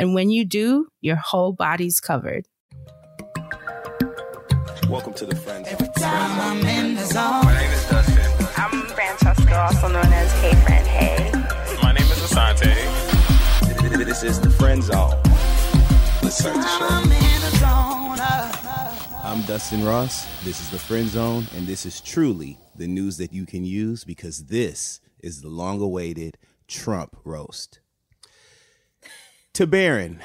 And when you do, your whole body's covered. Welcome to the Friends. Every time I'm in the zone. My name is Dustin. I'm Francheska, also known as Hey Fran Hey. My name is Assante. This is the Friend Zone. Let's start the show. I'm in the zone. uh, I'm Dustin Ross. This is the Friend Zone, and this is truly the news that you can use because this is the long awaited Trump roast. To Barron,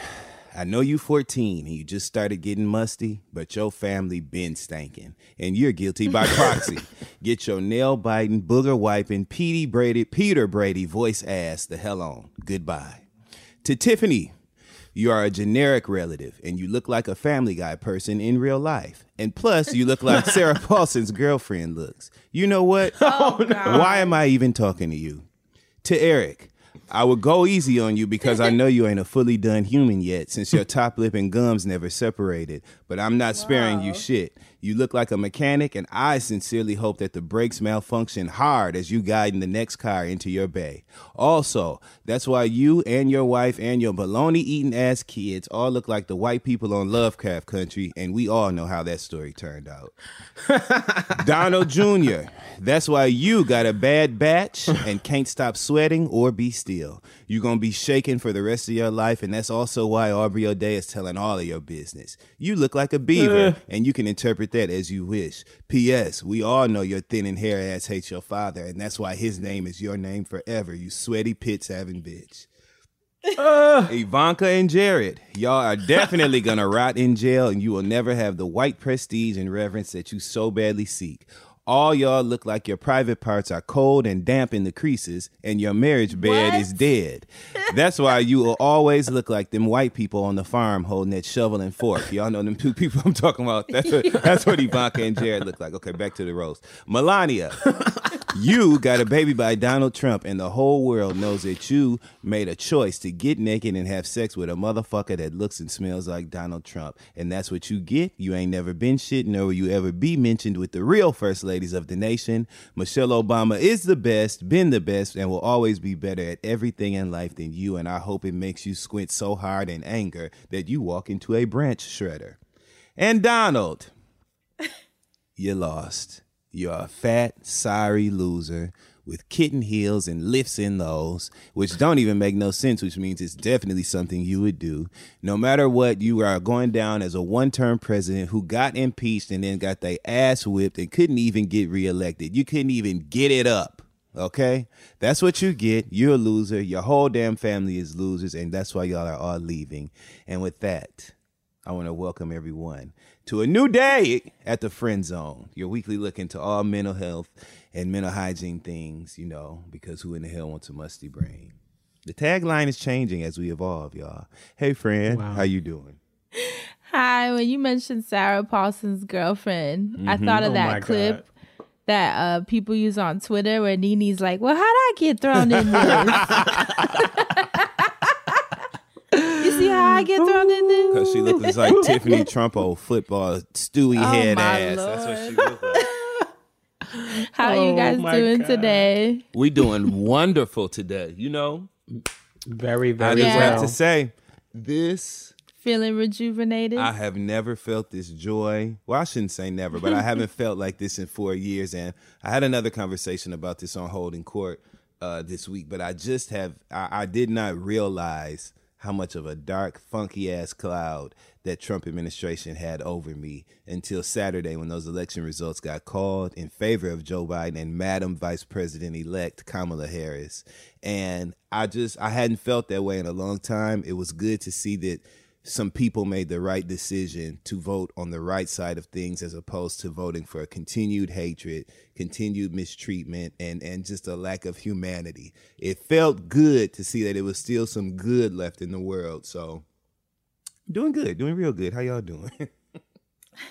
I know you 14 and you just started getting musty, but your family been stanking, and you're guilty by proxy. Get your nail biting, booger wiping, Petey Brady, Peter Brady voice ass the hell on. Goodbye. To Tiffany, you are a generic relative and you look like a family guy person in real life. And plus, you look like Sarah Paulson's girlfriend looks. You know what? Oh, Why am I even talking to you? To Eric, I would go easy on you because I know you ain't a fully done human yet since your top lip and gums never separated. But I'm not sparing you shit. You look like a mechanic, and I sincerely hope that the brakes malfunction hard as you guiding the next car into your bay. Also, that's why you and your wife and your baloney eating ass kids all look like the white people on Lovecraft Country, and we all know how that story turned out. Donald Jr., that's why you got a bad batch and can't stop sweating or be still. You're going to be shaking for the rest of your life, and that's also why Aubrey O'Day is telling all of your business. You look like a beaver, uh. and you can interpret that as you wish. P.S. We all know your thin and hair ass hates your father, and that's why his name is your name forever, you sweaty pits having bitch. Uh. Ivanka and Jared, y'all are definitely gonna rot in jail, and you will never have the white prestige and reverence that you so badly seek. All y'all look like your private parts are cold and damp in the creases, and your marriage bed is dead. That's why you will always look like them white people on the farm holding that shovel and fork. Y'all know them two people I'm talking about. That's what, that's what Ivanka and Jared look like. Okay, back to the roast. Melania, you got a baby by Donald Trump, and the whole world knows that you made a choice to get naked and have sex with a motherfucker that looks and smells like Donald Trump. And that's what you get. You ain't never been shit, nor will you ever be mentioned with the real first ladies of the nation. Michelle Obama is the best, been the best, and will always be better at everything in life than you. And I hope it makes you squint so hard in anger that you walk into a branch shredder. And Donald, you lost. You're a fat, sorry loser with kitten heels and lifts in those, which don't even make no sense, which means it's definitely something you would do. No matter what, you are going down as a one term president who got impeached and then got their ass whipped and couldn't even get reelected. You couldn't even get it up. Okay? That's what you get. You're a loser. Your whole damn family is losers, and that's why y'all are all leaving. And with that, I want to welcome everyone to a new day at the Friend Zone, your weekly look into all mental health and mental hygiene things, you know, because who in the hell wants a musty brain? The tagline is changing as we evolve, y'all. Hey, friend, how you doing? Hi, when you mentioned Sarah Paulson's girlfriend, I thought of Oh my that clip that uh, people use on Twitter where NeNe's like, Well, how'd I get thrown in this? you see how I get thrown in this? Because she looks like Tiffany Trumpo football stewy Oh, head my ass. That's what she looks like. How are you Oh, guys doing God. today? We doing wonderful today. You know, Very, very. I very just Yeah. have to say, this Feeling rejuvenated? I have never felt this joy. Well, I shouldn't say never, but I haven't felt like this in four years. And I had another conversation about this on Holding Court uh, this week, but I just have, I, I did not realize how much of a dark, funky ass cloud that Trump administration had over me until Saturday when those election results got called in favor of Joe Biden and Madam Vice President elect Kamala Harris. And I just I hadn't felt that way in a long time. It was good to see that some people made the right decision to vote on the right side of things as opposed to voting for a continued hatred, continued mistreatment, and, and just a lack of humanity. It felt good to see that it was still some good left in the world. So, doing good, doing real good. How y'all doing?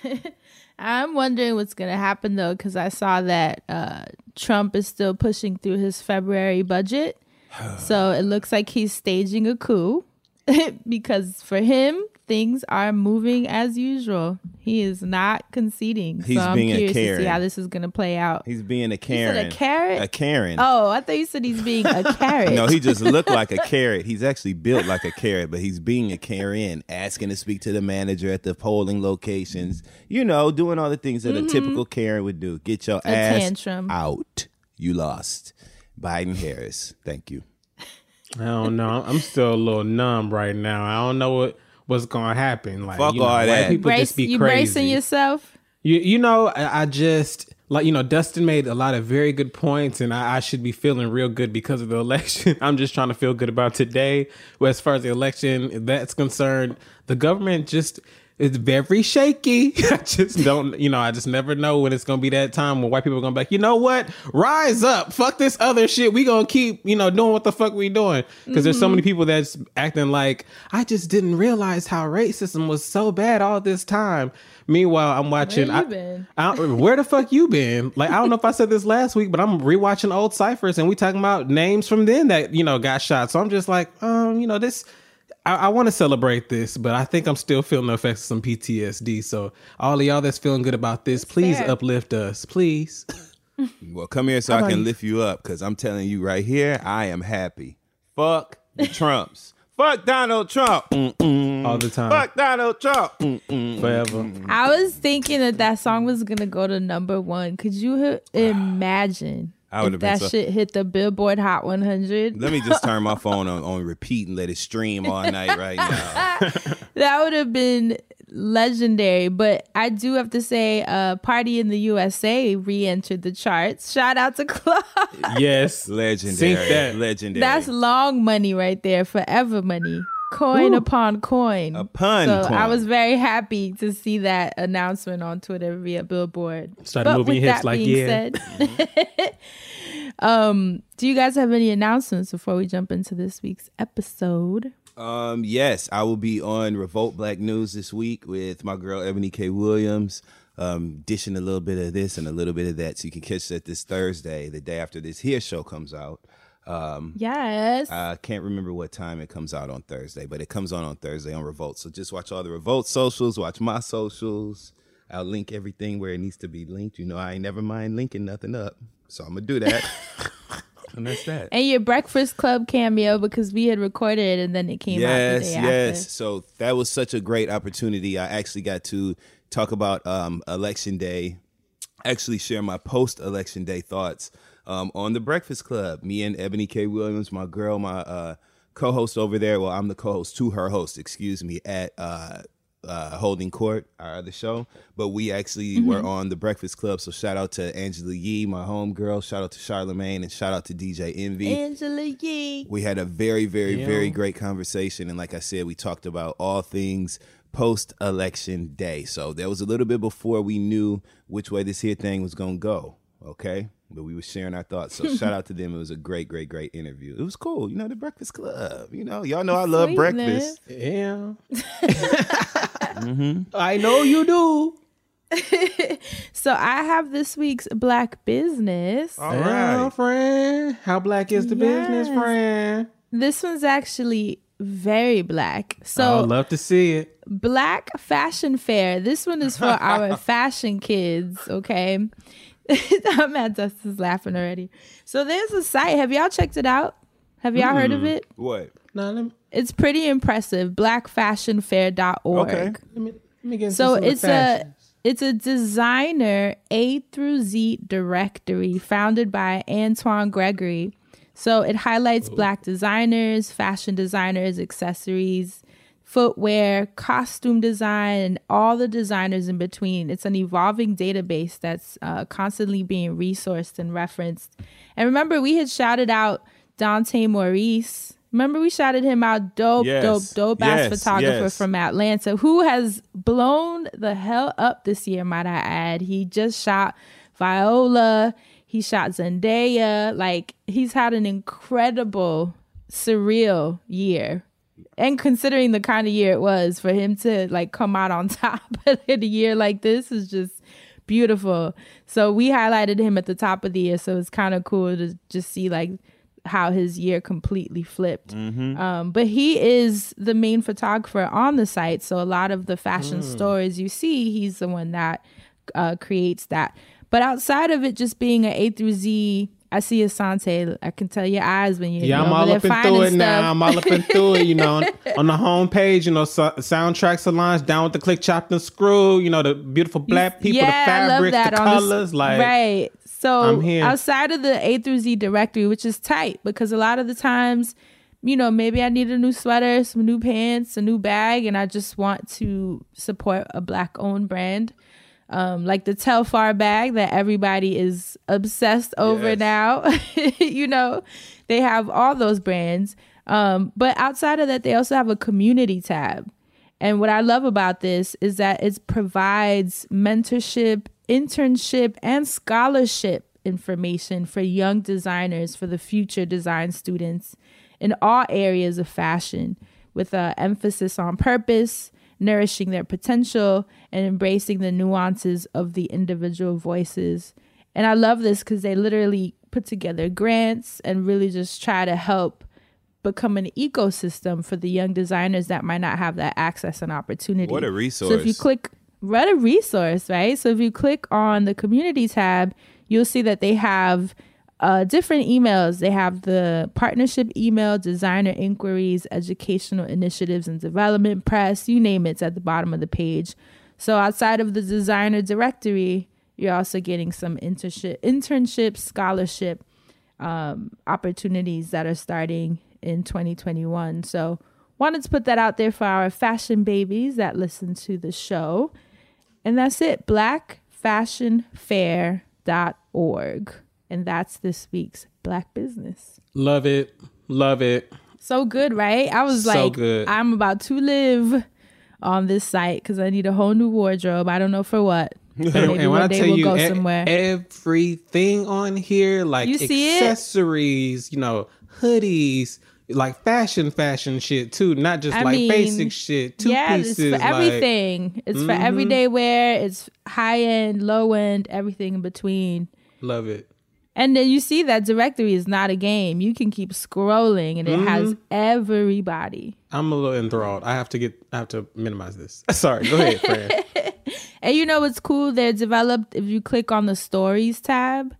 I'm wondering what's going to happen though, because I saw that uh, Trump is still pushing through his February budget. so it looks like he's staging a coup because for him, things are moving as usual. He is not conceding. He's so I'm being a curious to see how this is going to play out. He's being a Karen. a carrot? A Karen. Oh, I thought you said he's being a carrot. No, he just looked like a carrot. He's actually built like a carrot, but he's being a Karen, asking to speak to the manager at the polling locations. You know, doing all the things that a typical Karen would do. Get your Mm-hmm. A ass tantrum. out. You lost. Biden Harris. Thank you. I don't know. I'm still a little numb right now. I don't know what what's gonna happen. Like, Fuck you know, all white that. People Brace, just be you crazy. bracing yourself? You you know, I, I just like you know, Dustin made a lot of very good points, and I, I should be feeling real good because of the election. I'm just trying to feel good about today. Well, as far as the election that's concerned, the government just is very shaky. I just don't, you know, I just never know when it's gonna be that time when white people are gonna be like, you know what, rise up, fuck this other shit. We gonna keep, you know, doing what the fuck we doing because there's so many people that's acting like I just didn't realize how racism was so bad all this time. Meanwhile, I'm watching. Where I- been? I don't- where the fuck you been? Like I don't know if I said this last week, but I'm rewatching old ciphers and we talking about names from then that you know got shot. So I'm just like, um, you know, this. I, I want to celebrate this, but I think I'm still feeling the effects of some PTSD. So all of y'all that's feeling good about this, please fair. uplift us, please. Well, come here so I can lift you up because I'm telling you right here, I am happy. Fuck the Trumps. Fuck Donald Trump. Mm-mm. all the time, Fuck Donald Trump. Mm-mm. forever. I was thinking that that song was gonna go to number one. Could you h- imagine I would if have been that so- shit hit the Billboard Hot 100? Let me just turn my phone on, on repeat and let it stream all night right now. that would have been legendary. But I do have to say, uh, "Party in the USA" re-entered the charts. Shout out to Clark. Yes, Legendary. Sync that. Legendary. That's long money right there, forever money. Coin upon coin. A pun So I was very happy to see that announcement on Twitter via Billboard. Started But moving with hips that like, being yeah. said, um, do you guys have any announcements before we jump into this week's episode? Um, yes, I will be on Revolt Black News this week with my girl Eboni K. Williams. Um, dishing a little bit of this and a little bit of that, so you can catch that this Thursday, the day after this here show comes out. Um, Yes. I can't remember what time it comes out on Thursday, but it comes on on Thursday on Revolt. So just watch all the Revolt socials, watch my socials. I'll link everything where it needs to be linked. You know, I ain't never mind linking nothing up, so I'm gonna do that. and that's that. and your Breakfast Club cameo because we had recorded it and then it came out the yes, yes. So that was such a great opportunity. I actually got to talk about um, election day, actually share my post election day thoughts um, on the Breakfast Club. Me and Eboni K. Williams, my girl, my uh, co-host over there. Well, I'm the co-host to her host, excuse me, at uh, uh, Holding Court, our other show. But we actually were on the Breakfast Club. So shout out to Angela Yee, my homegirl. Shout out to Charlemagne and shout out to DJ Envy. Angela Yee. We had a very, very, Yeah. very great conversation. And like I said, we talked about all things post election day. So there was a little bit before we knew which way this here thing was going to go. Okay. But we were sharing our thoughts. So shout out to them. It was a great, great, great interview. It was cool. You know, the Breakfast Club. You know, y'all know I love Sweetness. breakfast. Yeah. Mm-hmm. I know you do. So I have this week's Black Business. All Yeah, right. friend. How black is the business, friend? This one's actually very black. So I So would love to see it. Black Fashion Fair. This one is for our fashion kids, okay? I'm mad Dustin's laughing already. So there's a site. Have y'all checked it out? Have y'all heard of it? What? No, let me, It's pretty impressive. Blackfashionfair.org. Okay. let me, let me get So some of it's a it's a designer A through Z directory founded by Antoine Gregory. So it highlights oh. black designers, fashion designers, accessories, footwear, costume design, and all the designers in between. It's an evolving database that's uh, constantly being resourced and referenced. And remember, we had shouted out Dante Maurice. Remember, we shouted him out, dope, Yes. dope, dope ass Yes, photographer yes. from Atlanta, who has blown the hell up this year, might I add. He just shot Viola, he shot Zendaya. Like, he's had an incredible, surreal year. And considering the kind of year it was for him to like come out on top in a year like this is just beautiful. So we highlighted him at the top of the year. So it's kind of cool to just see like how his year completely flipped. Um, but he is the main photographer on the site. So a lot of the fashion stories you see, he's the one that uh, creates that. But outside of it just being an A through Z, I see Assante. I can tell your eyes when you're Yeah, I'm all up and through it stuff. now. I'm all up and through it. You know, on, on the homepage, you know, so, soundtrack salons down with the click, chop, and screw. You know, the beautiful black people, the fabrics, the on s- colors. like, right. So outside of the A through Z directory, which is tight because a lot of the times, you know, maybe I need a new sweater, some new pants, a new bag, and I just want to support a black owned brand. Um, like the Telfar bag that everybody is obsessed over Yes. now. you know, they have all those brands. Um, but outside of that, they also have a community tab. And what I love about this is that it provides mentorship, internship, and scholarship information for young designers, for the future design students in all areas of fashion, with an emphasis on purpose, nourishing their potential, and embracing the nuances of the individual voices. And I love this because they literally put together grants and really just try to help become an ecosystem for the young designers that might not have that access and opportunity. What a resource. So if you click, what a resource, right? So if you click on the community tab, you'll see that they have uh, different emails. They have the partnership email, designer inquiries, educational initiatives and development press, you name it, it's at the bottom of the page. So outside of the designer directory, you're also getting some internship, internship, scholarship um, opportunities that are starting in 2021. So wanted to put that out there for our fashion babies that listen to the show. And that's it, blackfashionfair.org. And that's this week's Black Business. love it, love it. So good, right? I was So like, good. I'm about to live on this site because I need a whole new wardrobe. I don't know for what. But And, maybe and when one I day tell we'll you, go e- somewhere. everything on here, like You accessories, you know, hoodies, like fashion, fashion shit too, not just I like mean, basic shit. Two yeah, pieces, it's for like, mm-hmm. everything. it's for everyday wear. It's high end, low end, everything in between. love it. And then you see that directory is not a game. You can keep scrolling, and it has Mm-hmm. everybody. I'm a little enthralled. I have to get. I have to minimize this. Sorry, go ahead, Fran. And you know what's cool? They're developed. If you click on the stories tab,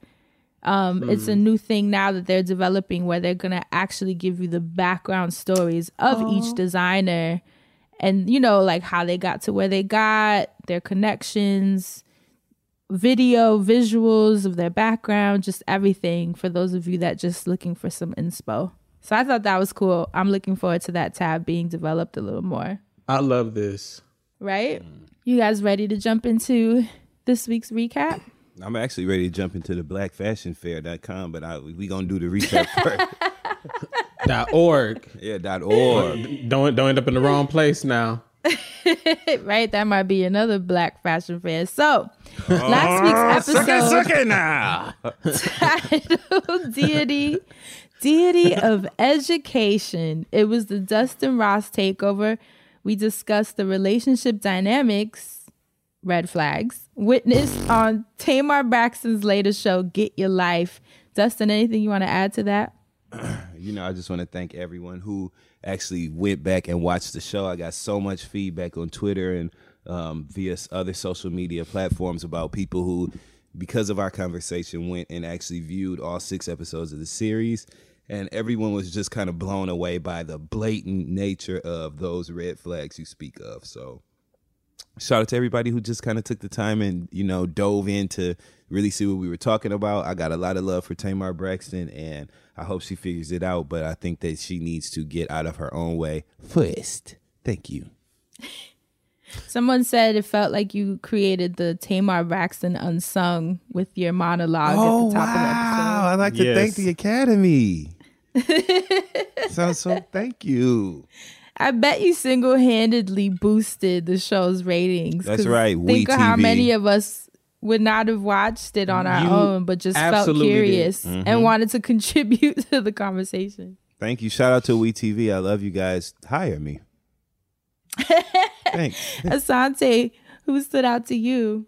um, it's Hmm. a new thing now that they're developing where they're gonna actually give you the background stories of each designer, and you know like how they got to where they got, their connections, video, visuals of their background, just everything for those of you that just looking for some inspo. So I thought that was cool. I'm looking forward to that tab being developed a little more. I love this. Right? You guys ready to jump into this week's recap? I'm actually ready to jump into the blackfashionfair.com, but I, we gonna do the recap first. Dot org. yeah, dot org. Don't don't end up in the wrong place now. right? That might be another black fashion fair. So, last week's episode now. titled Deity Deity of Education. It was the Dustin Ross takeover. We discussed the relationship dynamics, red flags, witnessed on Tamar Braxton's latest show, Get Your Life. Dustin, anything you want to add to that? You know, I just want to thank everyone who actually went back and watched the show. I got so much feedback on Twitter and um, via other social media platforms about people who, because of our conversation, went and actually viewed all six episodes of the series. And everyone was just kind of blown away by the blatant nature of those red flags you speak of. So shout out to everybody who just kind of took the time and you know dove in to really see what we were talking about. I got a lot of love for Tamar Braxton, and I hope she figures it out. But I think that she needs to get out of her own way first. Thank you. Someone said it felt like you created the Tamar Braxton unsung with your monologue Oh at the oh, top wow! of the episode. I'd like to thank the Academy. so so thank you. I bet you single handedly boosted the show's ratings. That's right, Think of how many of us would not have watched it on our You own, but just felt absolutely did. curious and mm-hmm. wanted to contribute to the conversation. Thank you. Shout out to WeTV. I love you guys. Hire me. Thanks. Assante, who stood out to you?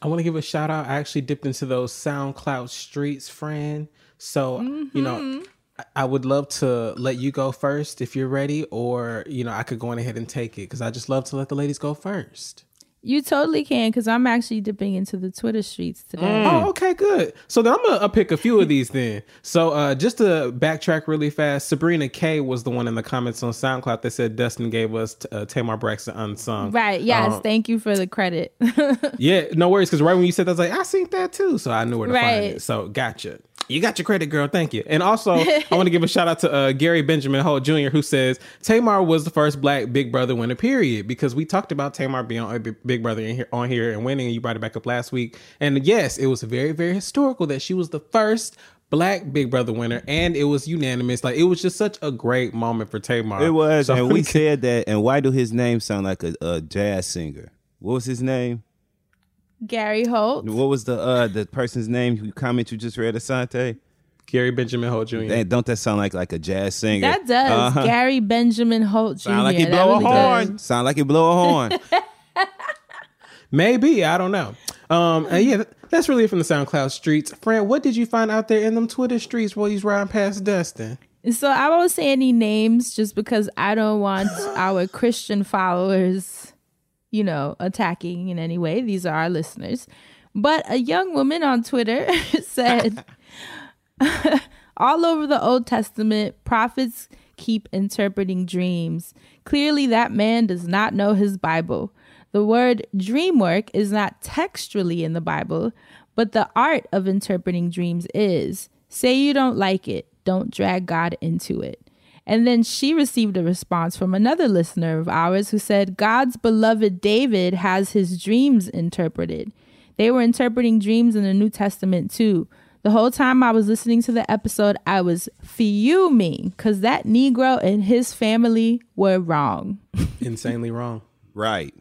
I want to give a shout out. I actually dipped into those SoundCloud streets, friend. So, you know, mm-hmm. I- I would love to let you go first if you're ready, or, you know, I could go on ahead and take it because I just love to let the ladies go first. You totally can, because I'm actually dipping into the Twitter streets today. Oh, okay, good. So then I'm gonna pick a few of these then. So uh, just to backtrack really fast, Sabrina K was the one in the comments on SoundCloud that said Dustin gave us uh, Tamar Braxton unsung. Right. Yes. Uh, thank you for the credit. Yeah, no worries. Because right when you said that, I was like, I seen that too, so I knew where to find it. So gotcha. You got your credit, girl. Thank you. And also, I want to give a shout out to uh, Gary Benjamin Holt Jr., who says Tamar was the first Black Big Brother winner. Period. Because we talked about Tamar being on Big- Big Brother in here, on here and winning, and you brought it back up last week. And yes, it was very, very historical that she was the first. Black Big Brother winner, and it was unanimous. Like it was just such a great moment for Tamar. It was, So- and we said that. And why do his name sound like a, a jazz singer? What was his name? Gary Holt. What was the uh the person's name? Who comment you just read, Assante? Gary Benjamin Holt Jr. Hey, don't that sound like like a jazz singer? That does. Uh-huh. Gary Benjamin Holt Jr. Sound like he blow really a horn. does. Sound like he blow a horn. Maybe I don't know. Um, and yeah, that's really it from the SoundCloud streets. Fran, what did you find out there in them Twitter streets while you was riding past Dustin? So I won't say any names just because I don't want our Christian followers, you know, attacking in any way. These are our listeners. But a young woman on Twitter said, all over the Old Testament, prophets keep interpreting dreams. Clearly, that man does not know his Bible. The word dream work is not textually in the Bible, but the art of interpreting dreams is. Say you don't like it, don't drag God into it. And then she received a response from another listener of ours who said, God's beloved David has his dreams interpreted. They were interpreting dreams in the New Testament too. The whole time I was listening to the episode, I was fuming because that Negro and his family were wrong. Insanely wrong. right.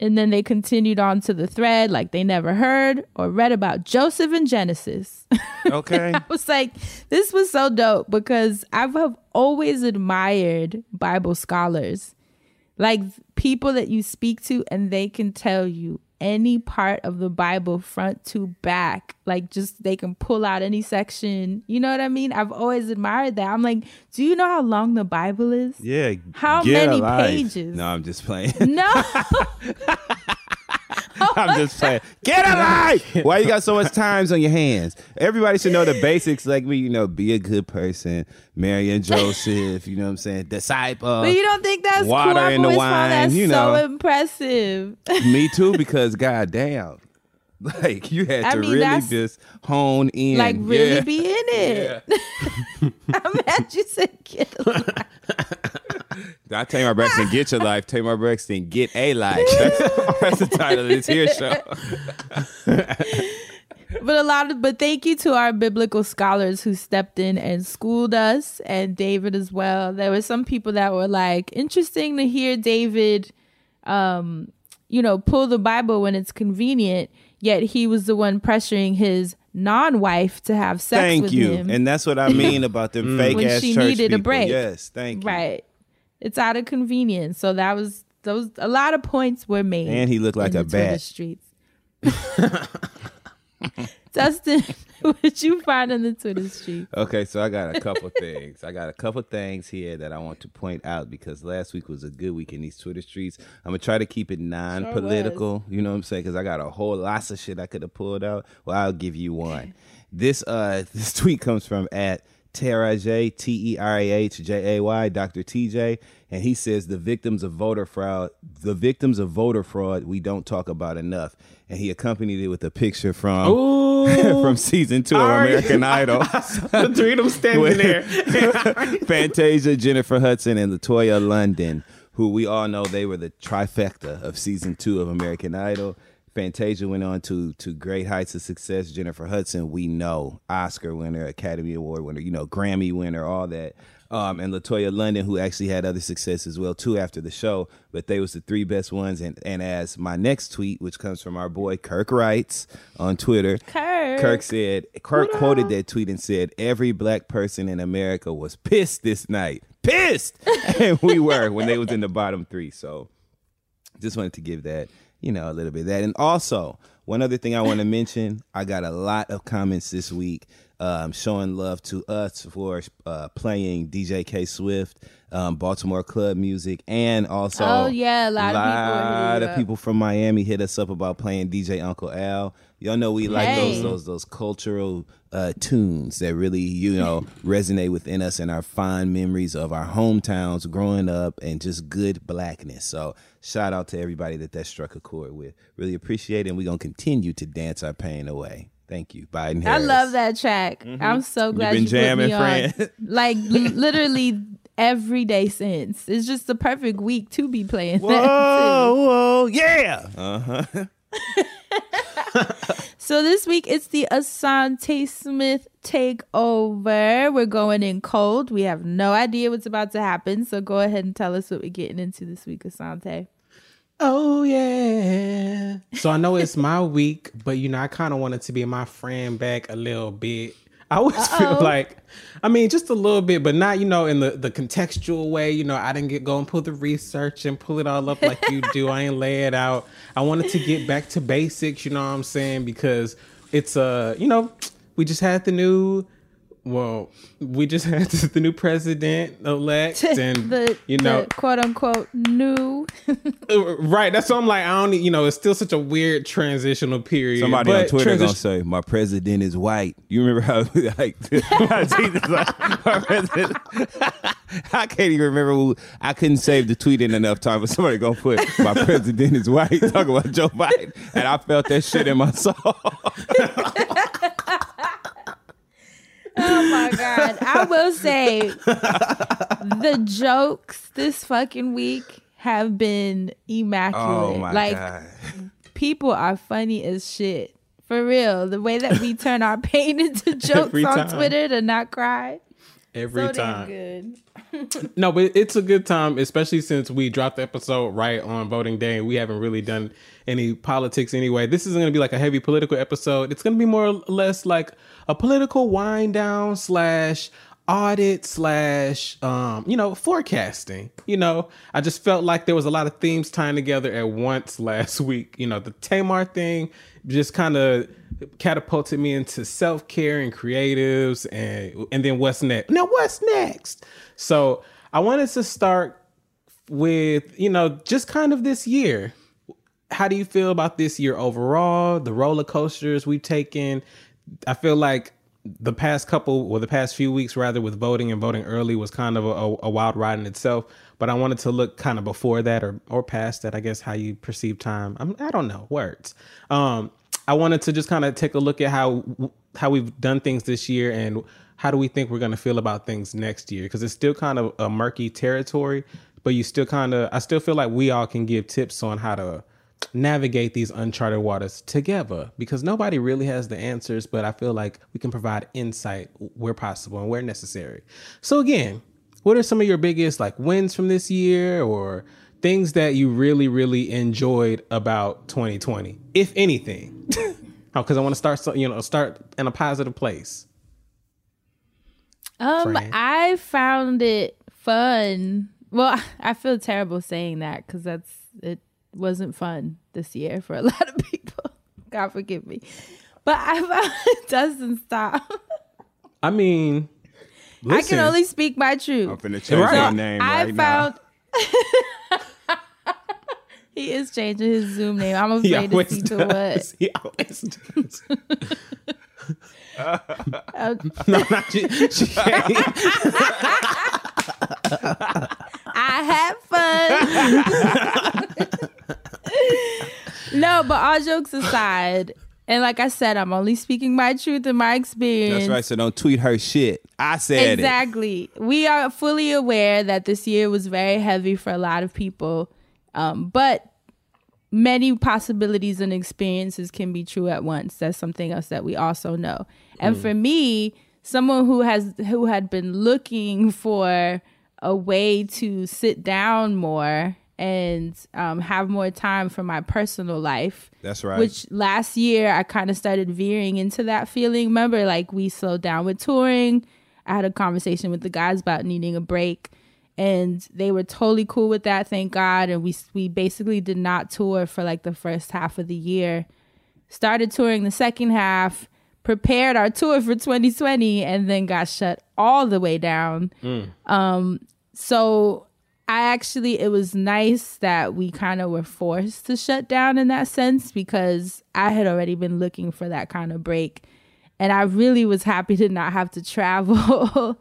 And then they continued on to the thread like they never heard or read about Joseph in Genesis. Okay. I was like, this was so dope because I've have always admired Bible scholars, like people that you speak to and they can tell you any part of the Bible front to back. Like, just they can pull out any section. You know what I mean? I've always admired that. I'm like, do you know how long the Bible is? Yeah. How many a life. pages? No, I'm just playing. No. I'm just playing. Get a life. Why you got so much times on your hands? Everybody should know the basics, like me. You know, be a good person, Mary and Joseph. You know what I'm saying? Disciple. But you don't think that's Water cool? In the always found that wine, you so know. impressive. me too, because goddamn, like you had I to mean, really just hone in, like really Yeah. be in it. I'm mad you said get a life. Not Tamar Braxton, get your life. Tamar Braxton, get a life. That's, that's the title of this here show. But a lot of but thank you to our biblical scholars who stepped in and schooled us and David as well. There were some people that were like interesting to hear David um you know pull the Bible when it's convenient, yet he was the one pressuring his non-wife to have sex Thank with you. him. And that's what I mean about the mm. fake When ass she church needed a break. Yes, thank you. Right. It's out of convenience. So that was those a lot of points were made. And he looked like a the Twitter bat. Streets. Dustin, what you find in the Twitter street? Okay, so I got a couple things. I got a couple things here that I want to point out because last week was a good week in these Twitter streets. I'm gonna try to keep it non-political. you know what I'm saying? Because I got a whole lots of shit I could have pulled out. Well, I'll give you one. This uh this tweet comes from at Terahjay, T E R A H J A Y, Dr. TJ, and he says the victims of voter fraud, the victims of voter fraud, we don't talk about enough. And he accompanied it with a picture from from season two of American Idol. the three of them standing there. Fantasia, Jennifer Hudson, and LaToya London, who we all know they were the trifecta of season two of American Idol. Fantasia went on to to great heights of success. Jennifer Hudson, we know, Oscar winner, Academy Award winner, you know, Grammy winner, all that. Um, and LaToya London, who actually had other success as well too after the show, but they was the three best ones. And and as my next tweet, which comes from our boy Kirk writes on Twitter, Kirk. Kirk said, Kirk quoted that tweet and said, every black person in America was pissed this night. Pissed! and we were when they was in the bottom three. So just wanted to give that, you know, a little bit of that. And also, one other thing I want to mention, I got a lot of comments this week um, showing love to us for uh, playing DJ K Swift, um, Baltimore club music, and also Oh, yeah, a lot of people are hitting lot you of people from Miami hit us up about playing DJ Uncle Al. Y'all know we like Hey. those those those cultural uh, tunes that really you know resonate within us and our fond memories of our hometowns growing up and just good blackness. So shout out to everybody that that struck a chord with. Really appreciate it, and we're gonna continue to dance our pain away. Thank you, Biden. I love that track. I'm so glad You've been you, jamming, put me friend. on. Like li- literally every day since. It's just the perfect week to be playing that Whoa, whoa, yeah. Uh huh. So this week it's the Assante Smith takeover. We're going in cold. We have no idea what's about to happen. So go ahead and tell us what we're getting into this week, Assante. Oh yeah. So I know it's my week, but you know, I kind of wanted to be my friend back a little bit. I always feel Uh-oh. like, I mean, just a little bit, but not, you know, in the, the contextual way. You know, I didn't get go and pull the research and pull it all up like you do. I ain't lay it out. I wanted to get back to basics, you know what I'm saying? Because it's uh, you know, we just had the new well, we just had the new president elect and the, you know the quote unquote new. Uh, Right. That's why I'm like, I don't, you know, it's still such a weird transitional period. Somebody on but Twitter gonna say, "My president is white." You remember how like how Jesus like, "My president-" I can't even remember. Who, I couldn't save the tweet in enough time but somebody gonna put, "My president is white." Talking about Joe Biden, and I felt that shit in my soul. Oh my god! I will say the jokes this fucking week have been immaculate. oh my like god! people are funny as shit. For real, the way that we turn our pain into jokes on. Twitter to not cry, every so damn time. good. No, but it's a good time, especially since we dropped the episode right on voting day. We haven't really done any politics anyway. This isn't going to be like a heavy political episode. It's going to be more or less like a political wind down slash audit slash um you know forecasting you know i just felt like there was a lot of themes tying together at once last week you know the tamar thing just kind of catapulted me into self-care and creatives and and then what's next? Now what's next? So i wanted to start with you know just kind of this year. How do you feel about this year overall? The roller coasters we've taken. I feel like the past couple or the past few weeks rather with voting and voting early was kind of a, a wild ride in itself. But i wanted to look kind of before that or or past that i guess how you perceive time. I'm, i don't know words. Um i wanted to just kind of take a look at how how we've done things this year and how do we think we're going to feel about things next year? Because it's still kind of a murky territory but you still kind of i still feel like we all can give tips on how to navigate these uncharted waters together because nobody really has the answers but i feel like we can provide insight where possible and where necessary. So again what are some of your biggest like wins from this year or things that you really really enjoyed about 2020 if anything because i want to start so you know start in a positive place Um, Fran? I found it fun. Well, I feel terrible saying that because that's it wasn't fun this year for a lot of people. God forgive me, but I found it doesn't stop. i mean I can only speak my truth. I'm finna change Right. my name I right found he is changing his Zoom name. I'm afraid to see to what. He always does. no, not. She. I had fun. no, but all jokes aside, and like I said, I'm only speaking my truth and my experience. That's right. So don't tweet her shit. I said it. exactly. We are fully aware that this year was very heavy for a lot of people, um, but many possibilities and experiences can be true at once. That's something else that we also know. And for me, someone who has who had been looking for a way to sit down more and um, have more time for my personal life. That's right. Which last year I kind of started veering into that feeling. Remember, like we slowed down with touring. I had a conversation with the guys about needing a break, and they were totally cool with that. Thank God. And we we basically did not tour for like the first half of the year. Started touring the second half. Prepared our tour for 2020, and then got shut all the way down. Um, so I actually, it was nice that we kind of were forced to shut down in that sense because I had already been looking for that kind of break. And I really was happy to not have to travel.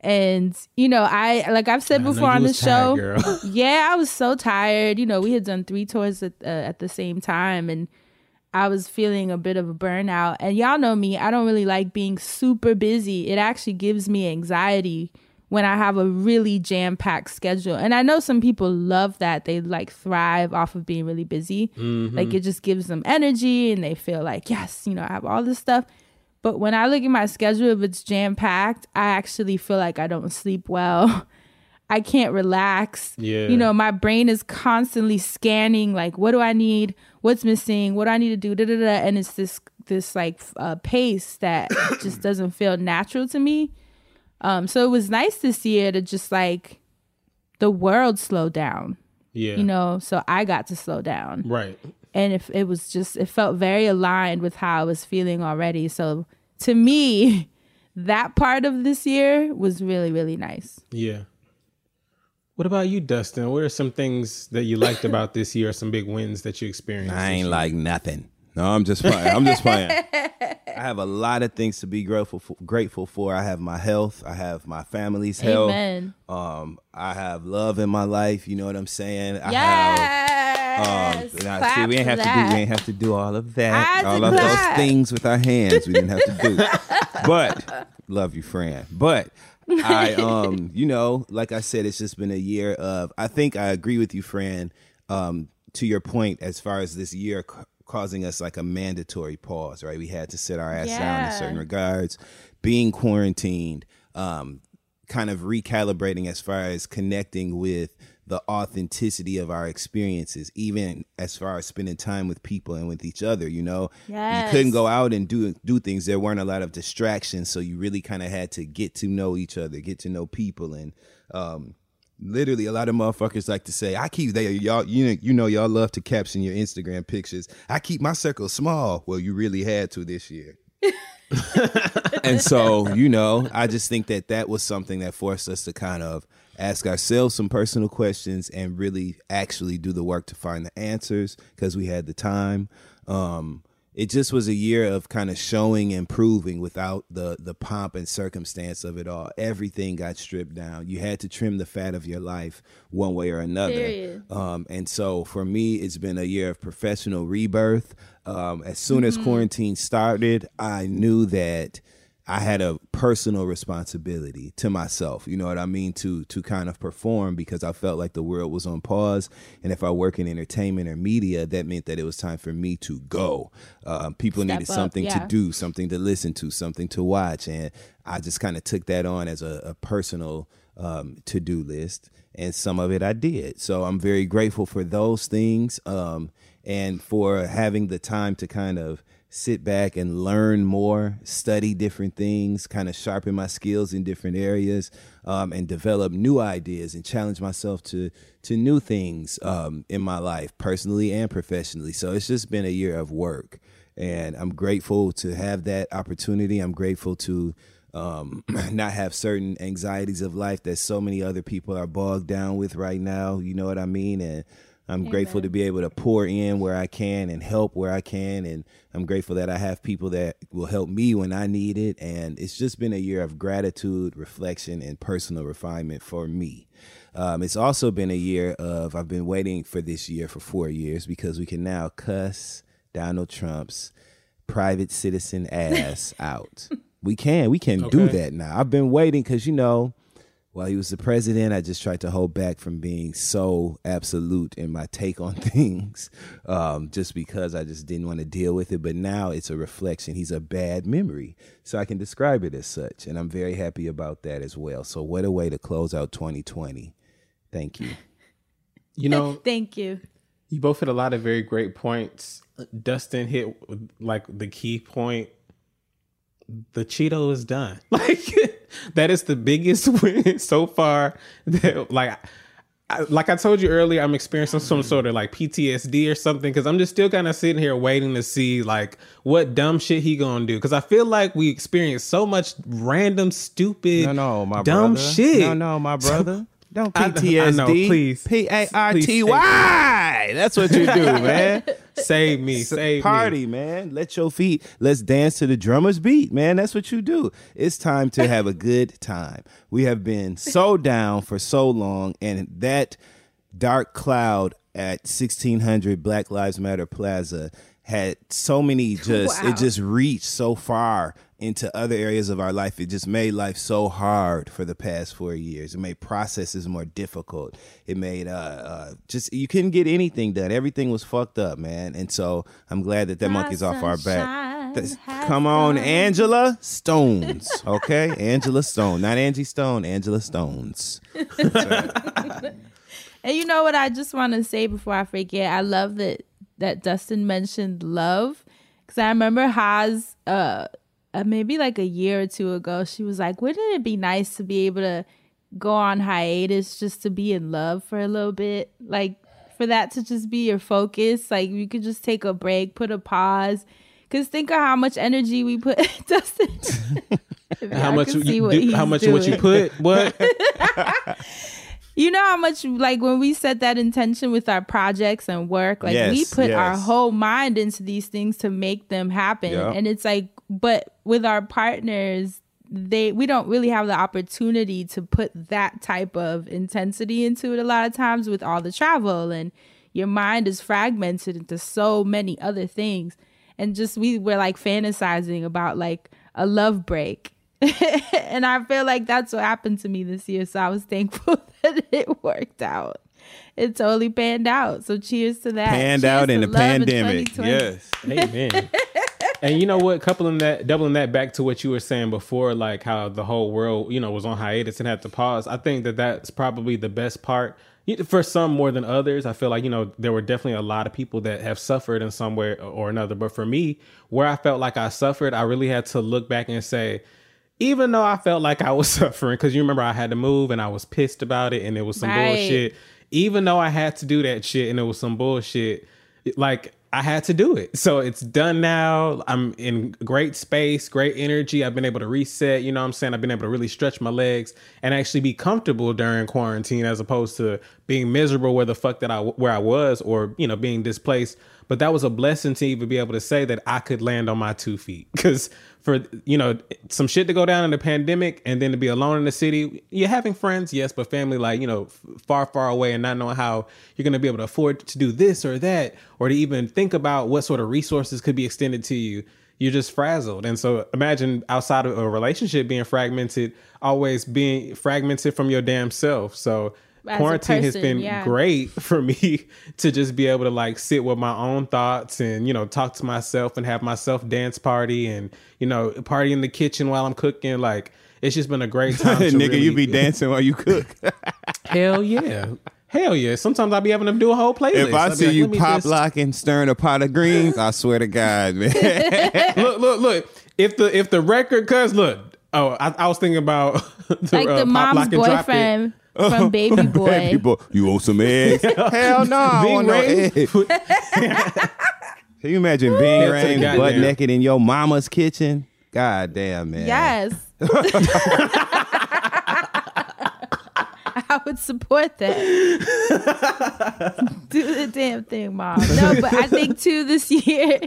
And, you know, I, like I've said before on the tired, show, yeah, I was so tired. You know, we had done three tours at, uh, at the same time. And I was feeling a bit of a burnout. And y'all know me, I don't really like being super busy. It actually gives me anxiety when I have a really jam packed schedule. And I know some people love that. They like thrive off of being really busy. Like it just gives them energy and they feel like, yes, you know, I have all this stuff. But when I look at my schedule, if it's jam packed, I actually feel like I don't sleep well. I can't relax. Yeah. You know, my brain is constantly scanning like what do I need? What's missing? What do I need to do? Da, da, da. And it's this this like uh, pace that just doesn't feel natural to me. Um so it was nice this year to just like the world slow down. Yeah. You know, so I got to slow down Right. And if it was just it felt very aligned with how I was feeling already. So to me, that part of this year was really really nice. Yeah. What about you, Dustin? What are some things that you liked about this year? Some big wins that you experienced? I ain't like nothing. No, I'm just playing. I'm just playing. I have a lot of things to be grateful for, grateful for. I have my health. I have my family's health. Um, I have love in my life. You know what I'm saying? I have. Yes. Um, now, see, we ain't have to do. that. We ain't have to do all of that. All of clap. those things with our hands. We didn't have to do. but love you, friend. But I, um, you know, like I said, it's just been a year of. I think I agree with you, Fran. Um, to your point, as far as this year ca- causing us like a mandatory pause, right? We had to sit our ass down in certain regards, being quarantined, um, kind of recalibrating as far as connecting with the authenticity of our experiences, even as far as spending time with people and with each other. You know, you couldn't go out and do do things. There weren't a lot of distractions, so you really kind of had to get to know each other, get to know people, and um, literally a lot of motherfuckers like to say, "I keep they y'all you know you know y'all love to caption your Instagram pictures. I keep my circle small." Well, you really had to this year. and so, you know, I just think that that was something that forced us to kind of ask ourselves some personal questions and really actually do the work to find the answers because we had the time. Um, it just was a year of kind of showing and proving without the the pomp and circumstance of it all. Everything got stripped down. You had to trim the fat of your life one way or another. Um, and so for me, it's been a year of professional rebirth. Um, as soon as quarantine started, I knew that I had a personal responsibility to myself. You know what I mean? To to kind of perform because I felt like the world was on pause, and if I work in entertainment or media, that meant that it was time for me to go. Um, people Step needed up, something yeah. to do, something to listen to, something to watch, and I just kind of took that on as a, a personal um, to do list, and some of it I did. So I'm very grateful for those things um, and for having the time to kind of sit back and learn more, study different things, kind of sharpen my skills in different areas, um, and develop new ideas and challenge myself to to new things um, in my life, personally and professionally. So it's just been a year of work, and I'm grateful to have that opportunity. I'm grateful to um, not have certain anxieties of life that so many other people are bogged down with right now. You know what I mean? And I'm grateful to be able to pour in where I can and help where I can. And I'm grateful that I have people that will help me when I need it. And it's just been a year of gratitude, reflection, and personal refinement for me. Um, it's also been a year of, I've been waiting for this year for four years because we can now cuss Donald Trump's private citizen ass out. We can, we can do that now. I've been waiting because, you know, while he was the president, I just tried to hold back from being so absolute in my take on things, um, just because I just didn't want to deal with it. But now it's a reflection. He's a bad memory, so I can describe it as such, and I'm very happy about that as well. So what a way to close out 2020. Thank you. You know, Thank you. you both hit a lot of very great points. Dustin hit like the key point. The Cheeto is done. Like that is the biggest win so far. That like. I, like I told you earlier, I'm experiencing some sort of like PTSD or something because I'm just still kind of sitting here waiting to see like what dumb shit he gonna do. Because I feel like we experience so much random, stupid, No, no, my dumb brother. shit. No, no, my brother. Don't I- I PTSD. know, please. P A R T Y. That's what you do, man. Save me, save Party, me. man. Let your feet. Let's dance to the drummer's beat, man. That's what you do. It's time to have a good time. We have been so down for so long, and that dark cloud at 1600 Black Lives Matter Plaza had so many just Wow. it just reached so far into other areas of our life. It just made life so hard for the past four years. It made processes more difficult. It made uh, uh just you couldn't get anything done. Everything was fucked up, man. And so I'm glad that that monkey's off our back. That's- Come on, come. Angela Stones. Okay, Angela Stone, not Angie Stone. Angela Stones. And you know what I just want to say before I forget? I love that that Dustin mentioned love because I remember Haas, uh, uh, maybe like a year or two ago, she was like, "Wouldn't it be nice to be able to go on hiatus just to be in love for a little bit? Like for that to just be your focus. Like you could just take a break, put a pause." Cause think of how much energy we put Dustin. How much you do, how much what you put? What? You know how much like when we set that intention with our projects and work, like we Yes, put our whole mind into these things to make them happen. Yeah. And it's like but with our partners, they we don't really have the opportunity to put that type of intensity into it a lot of times with all the travel and your mind is fragmented into so many other things. And just we were like fantasizing about like a love break. and I feel like that's what happened to me this year. So I was thankful that it worked out. It totally panned out. So cheers to that. Panned Cheers out in the pandemic. 2020. Yes. Amen. and you know what? Coupling that, doubling that back to what you were saying before, like how the whole world, you know, was on hiatus and had to pause. I think that that's probably the best part. For some more than others, I feel like you know there were definitely a lot of people that have suffered in some way or another. But for me, where I felt like I suffered, I really had to look back and say, even though I felt like I was suffering, because you remember I had to move and I was pissed about it and it was some Right. bullshit. Even though I had to do that shit and it was some bullshit, like I had to do it. So it's done now. I'm in great space, great energy. I've been able to reset. You know what I'm saying? I've been able to really stretch my legs and actually be comfortable during quarantine as opposed to being miserable where the fuck that I where I was or, you know, being displaced. But that was a blessing to even be able to say that I could land on my two feet. Cause for you know some shit to go down in the pandemic and then to be alone in the city. You're having friends yes but family like you know far far away and not knowing how you're going to be able to afford to do this or that or to even think about what sort of resources could be extended to you. You're just frazzled. And so imagine outside of a relationship being fragmented always being fragmented from your damn self. So As a quarantine has been yeah. great for me to just be able to like sit with my own thoughts and you know talk to myself and have myself dance party and you know party in the kitchen while I'm cooking like it's just been a great time to Nigga, you really- be dancing while you cook. hell yeah hell yeah sometimes I'll be having to do a whole playlist if I I'll see like, you pop just- locking, stirring a pot of greens, I swear to God, man. look look look if the if the record cuz look oh I, I was thinking about the, Like uh, the Pop mom's Lock and Drop It. boyfriend from Baby Boy. Baby boy, you want some eggs? Hell no, I Big want no eggs. Can you imagine being Hell rain butt goddamn. naked in your mama's kitchen? God damn, man. Yes. I would support that. Do the damn thing, mom. No, but I think too this year,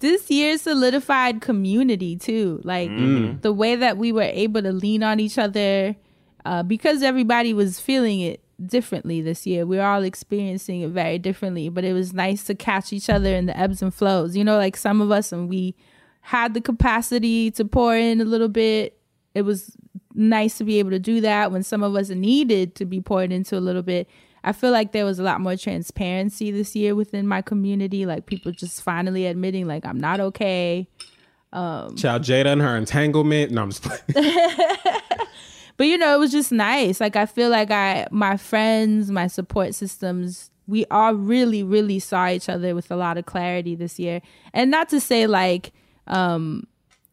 this year solidified community too. Like mm-hmm. the way that we were able to lean on each other, uh, because everybody was feeling it differently this year. We are all experiencing it very differently, but it was nice to catch each other in the ebbs and flows. You know, like some of us, and we had the capacity to pour in a little bit. It was nice to be able to do that when some of us needed to be poured into a little bit. I feel like there was a lot more transparency this year within my community. Like people just finally admitting, like, I'm not okay. Um Child Jada and her entanglement. No, I'm just playing. but you know it was just nice. Like i feel like i my friends my support systems we all really really saw each other with a lot of clarity this year. And not to say like um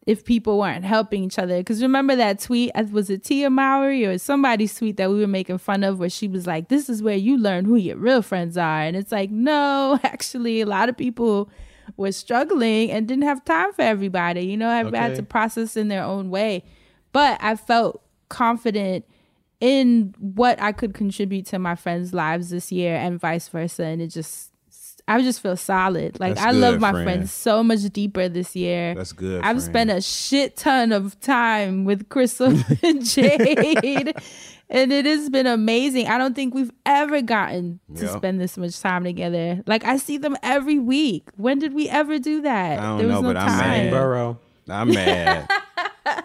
if people weren't helping each other because remember that tweet? Was it tia mowry or somebody's tweet that we were making fun of where she was like this is where you learn who your real friends are. And it's like no actually a lot of people were struggling and didn't have time for everybody. You know everybody had to process in their own way. But i felt confident in what I could contribute to my friends' lives this year and vice versa. And it just, I just feel solid. Like That's I love my friend. friends so much deeper this year. That's good, I've friend. spent a shit ton of time with Crystal and Jade. And it has been amazing. I don't think we've ever gotten to Yeah. spend this much time together. Like I see them every week. When did we ever do that? I don't there was know, no but I'm mad. Burrow. I'm mad.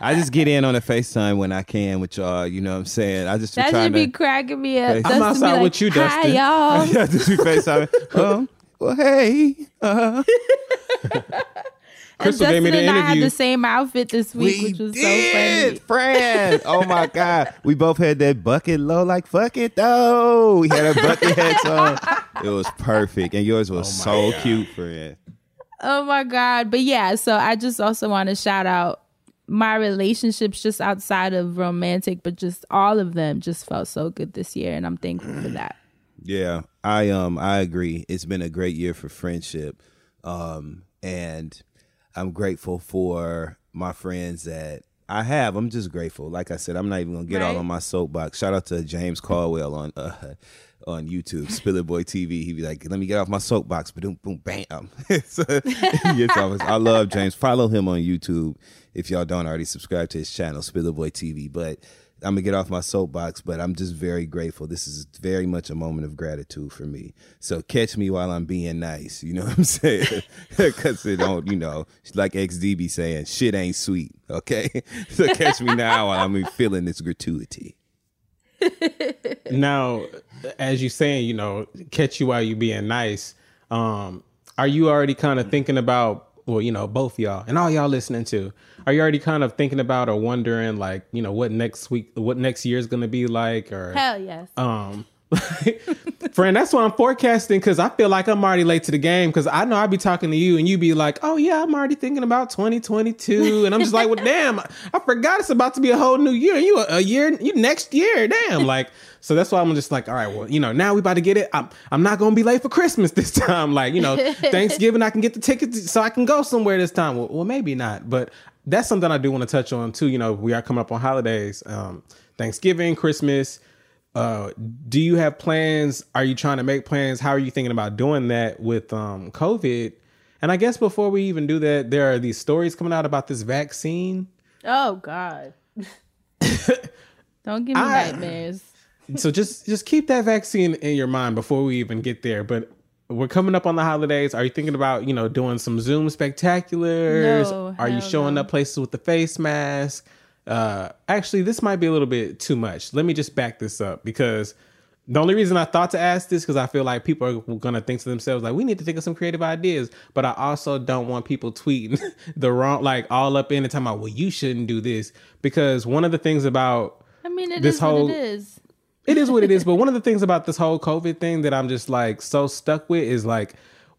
I just get in on the FaceTime when I can with y'all. You know what I'm saying? I just be That should be cracking me up. I'm Dustin be outside like, with you, Dustin. Hi, y'all. yeah, just be FaceTime. um, well, hey. Uh, Crystal and gave me Dustin the and I had the same outfit this week, which was so funny. friend. Oh my god, we both had that bucket low, like fuck it though. We had our bucket hats on. It was perfect, and yours was so cute, friend. Oh my god! But yeah, so I just also want to shout out my relationships just outside of romantic, but just all of them just felt so good this year, and I'm thankful for that. Yeah, I um I agree. It's been a great year for friendship, um, and I'm grateful for my friends that I have. I'm just grateful. Like I said, I'm not even gonna get all on my soapbox. Shout out to James Caldwell on uh, on YouTube, Spiller Boy TV. He'd be like, "Let me get off my soapbox." But Boom, boom, bam. so, he gets off I love James. Follow him on YouTube if y'all don't already subscribe to his channel, Spiller Boy TV. But I'm gonna get off my soapbox, but I'm just very grateful. This is very much a moment of gratitude for me. So catch me while I'm being nice. You know what I'm saying? Because it don't, you know, like XD be saying, shit ain't sweet. Okay, so catch me now while I'm feeling this gratuity. now, as you saying, you know, catch you while you being nice. Um, are you already kind of thinking about? Well, you know, both y'all and all y'all listening to. Are you already kind of thinking about or wondering, like, you know, what next week, what next year is going to be like, or Hell yes. um, friend, that's what I'm forecasting because I feel like I'm already late to the game because I know I'd be talking to you and you'd be like, oh yeah, I'm already thinking about 2022, and I'm just like, well, damn, I forgot it's about to be a whole new year. You a, a year, you next year, damn, like. So that's why I'm just like, all right, well, you know, now we about to get it. I'm, I'm not gonna be late for Christmas this time. Like, you know, Thanksgiving, I can get the tickets so I can go somewhere this time. Well, well maybe not, but that's something I do want to touch on too. You know, we are coming up on holidays, um, Thanksgiving, Christmas. Uh, do you have plans? Are you trying to make plans? How are you thinking about doing that with um, COVID? And I guess before we even do that, there are these stories coming out about this vaccine. Oh God. Don't give me I- nightmares. so just just keep that vaccine in your mind before we even get there. But we're coming up on the holidays. Are you thinking about you know doing some Zoom spectaculars? No, Are you showing no. up places with the face mask? Uh, actually, this might be a little bit too much. Let me just back this up because the only reason I thought to ask this because I feel like people are gonna think to themselves like we need to think of some creative ideas, but I also don't want people tweeting the wrong like all up in and talking about well you shouldn't do this because one of the things about I mean, it is This whole- what it is. it is what it is. But one of the things about this whole COVID thing that I'm just like so stuck with is like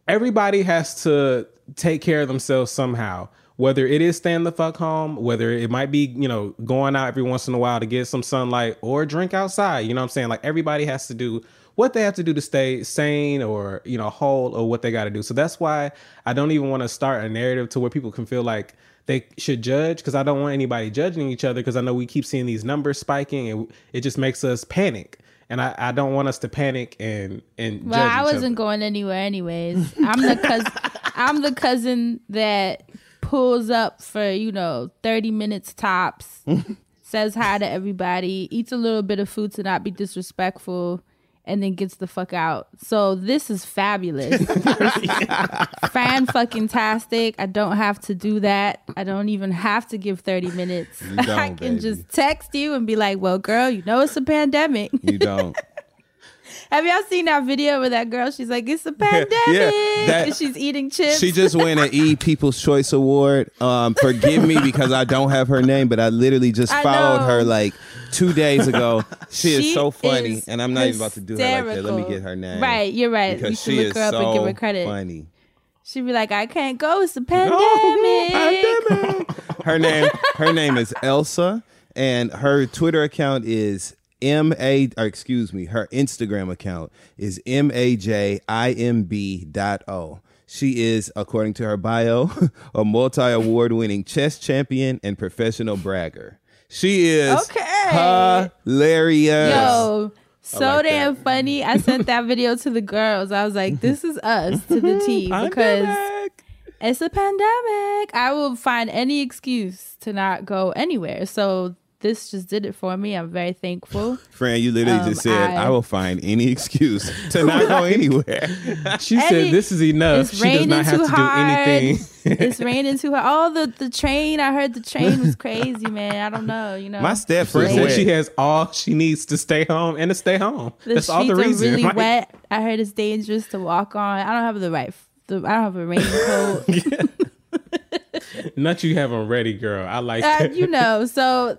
everybody has to take care of themselves somehow. Whether it is staying the fuck home, whether it might be, you know, going out every once in a while to get some sunlight or drink outside. You know what I'm saying? Like everybody has to do what they have to do to stay sane or, you know, whole or what they got to do. So that's why I don't even want to start a narrative to where people can feel like they should judge because I don't want anybody judging each other because I know we keep seeing these numbers spiking and it just makes us panic. and I, I don't want us to panic and and Well, I wasn't other. going anywhere anyways. I'm the cousin. I'm the cousin that pulls up for you know 30 minutes tops, says hi to everybody, eats a little bit of food to not be disrespectful, and then gets the fuck out. So this is fabulous. Fan fucking tastic. I don't have to do that. I don't even have to give 30 minutes. I can baby. just text you and be like, "Well, girl, you know it's a pandemic." You don't. Have y'all seen that video where that girl? She's like, "It's a pandemic," that- and she's eating chips. She just won an E People's Choice Award. Um, forgive me because I don't have her name, but I literally just I followed know. her like two days ago. She, is so funny, is and I'm not even about to do her like that. Let me get her name. Right, you're right. Because you she should look is her up so and give her credit. funny. She'd be like, "I can't go. It's a pandemic." Her name, her name is Elsa, and her Twitter account is M A. Or excuse me, her Instagram account is M A J I M B dot O. She is, according to her bio, a multi award winning chess champion and professional bragger. She is Okay. hilarious. Yo, so like damn that. funny. I sent that video to the girls. I was like, "This is us to the T," because it's a pandemic. I will find any excuse to not go anywhere. So this just did it for me. I'm very thankful. Fran, you literally Um, just said, I, I- will find any excuse to not go anywhere. She Any- said this is enough. It's She does raining not have too to do hard. anything. it's raining too hard. Oh, the the train. I heard the train was crazy, man. I don't know. You know, My steps Fred said she has all she needs to stay home and to stay home. the That's all the streets reason. are really Like, wet. I heard it's dangerous to walk on. I don't have the right. The, I don't have a raincoat. Not you have them ready, girl. I like uh, that. you know, so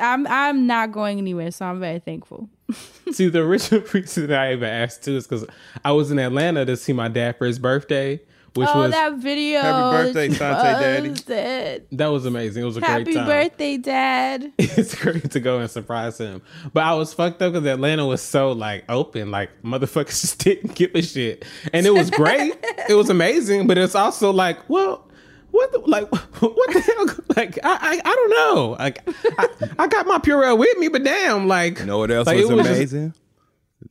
I'm I'm not going anywhere. So I'm very thankful. See, the original reason I even asked too is because I was in Atlanta to see my dad for his birthday, which oh, was that video. Happy birthday, that Sante Daddy. posted. that was amazing. It was a Happy great time. Happy birthday, Dad. it's great to go and surprise him. But I was fucked up because Atlanta was so like open, like motherfuckers just didn't give a shit, and it was great. it was amazing, but it's also like, well. What the, like what the hell like I, I I don't know like I, I got my Purell with me but damn like You know what else like, was, just- amazing?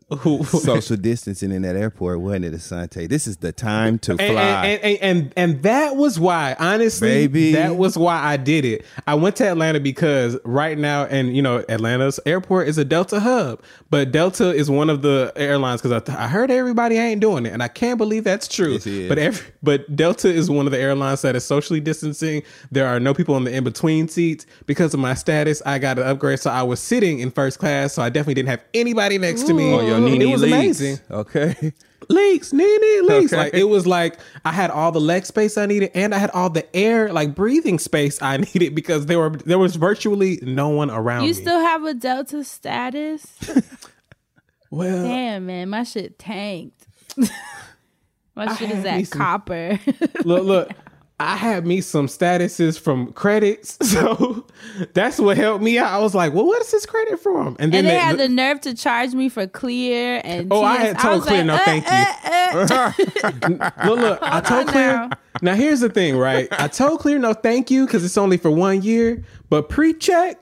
who, Social distancing in that airport, wasn't it, Assante? This is the time to fly. and, and, and, and and that was why honestly Baby. that was why i did it i went to atlanta because right now and you know atlanta's airport is a delta hub but delta is one of the airlines because I, th- I heard everybody ain't doing it and i can't believe that's true Yes, it is. but every but delta is one of the airlines that is socially distancing there are no people in the in-between seats because of my status i got an upgrade so i was sitting in first class so i definitely didn't have anybody next to me oh, on your it was leaks. amazing Okay. leaks, knee knee leaks. Okay. Like it was like I had all the leg space I needed, and I had all the air, like breathing space I needed because there were there was virtually no one around You me. still have a Delta status? well, Damn, man, my shit tanked. my shit is had me at some- copper. look, look. I had me some statuses from credits, so that's what helped me out. I was like, "Well, what is this credit from?" And then and they they- had the nerve to charge me for clear and Oh, I had told was Clear, no, uh, thank you. uh, uh. look, look, I told on Clear. now. Now. here's the thing, right? I told Clear no, thank you, because it's only for one year. But pre-check,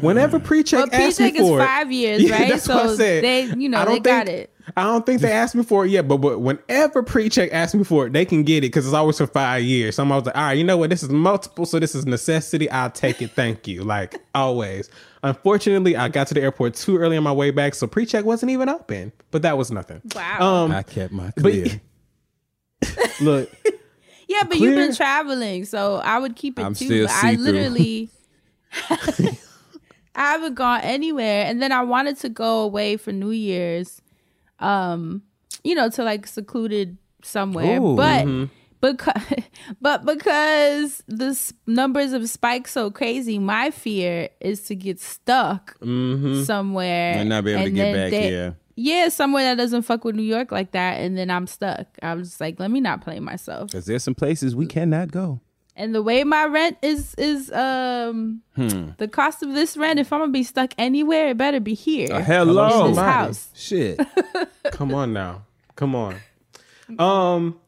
whenever pre-check Well, asked me pre-check is for it- five years, Yeah, right? That's what I So said. they- you know, I don't they got it. I don't think they asked me for it yet, but, but whenever pre-check asked me for it, they can get it because it's always for five years. So I'm always like, all right, you know what? This is multiple, so this is necessity. I'll take it. Thank you. Like always. Unfortunately, I got to the airport too early on my way back, so pre-check wasn't even open. But that was nothing. Wow. Um, I kept my but clear. look, yeah, but you've been traveling, so I would keep it I'm too. still but I literally, I haven't gone anywhere, and then I wanted to go away for New Year's, um, you know, to like secluded somewhere, Ooh. but. mm-hmm. Because, but because the numbers have spiked so crazy, my fear is to get stuck somewhere And not be able to get back they- here. Yeah, somewhere that doesn't fuck with New York like that, and then I'm stuck. I was just like, let me not play myself. Because there's some places we cannot go. And the way my rent is is um Hmm. the cost of this rent, if I'm gonna be stuck anywhere, it better be here. Uh, hello. in this house. Shit. come on now. Come on. Um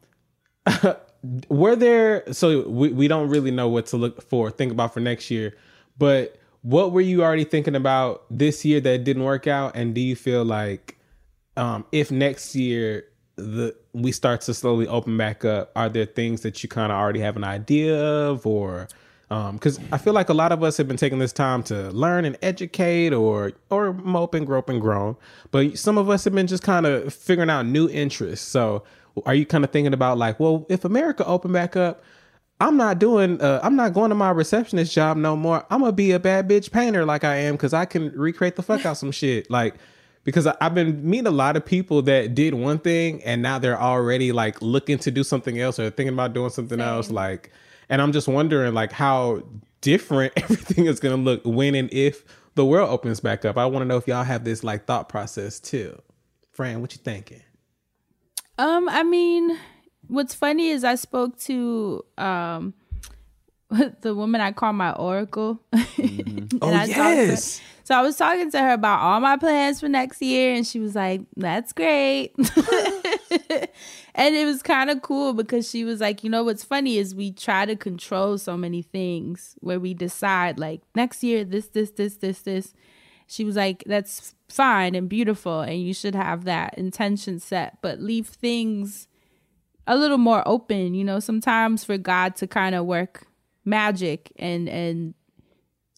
were there so we, we don't really know what to look for think about for next year but what were you already thinking about this year that didn't work out? And do you feel like um, if next year the we start to slowly open back up, are there things that you kind of already have an idea of, or because I feel like a lot of us have been taking this time to learn and educate, or or mope and grope and groan but some of us have been just kind of figuring out new interests. So, are you kind of thinking about like, well, if America open back up? I'm not doing. Uh, I'm not going to my receptionist job no more. I'm gonna be a bad bitch painter like I am because I can recreate the fuck out some shit. Like because I, I've been meeting a lot of people that did one thing and now they're already like looking to do something else or thinking about doing something else. Like, and I'm just wondering like how different everything is gonna look when and if the world opens back up. I want to know if y'all have this like thought process too. Fran, what you thinking? Um, I mean, what's funny is I spoke to um the woman I call my oracle. Mm-hmm. and Oh, I yes. so I was talking to her about all my plans for next year, and she was like, "That's great." and it was kind of cool because she was like, "You know what's funny is we try to control so many things where we decide like next year this, this, this, this, this." She was like, "That's fine and beautiful, and you should have that intention set, but leave things." a little more open you know sometimes for god to kind of work magic and and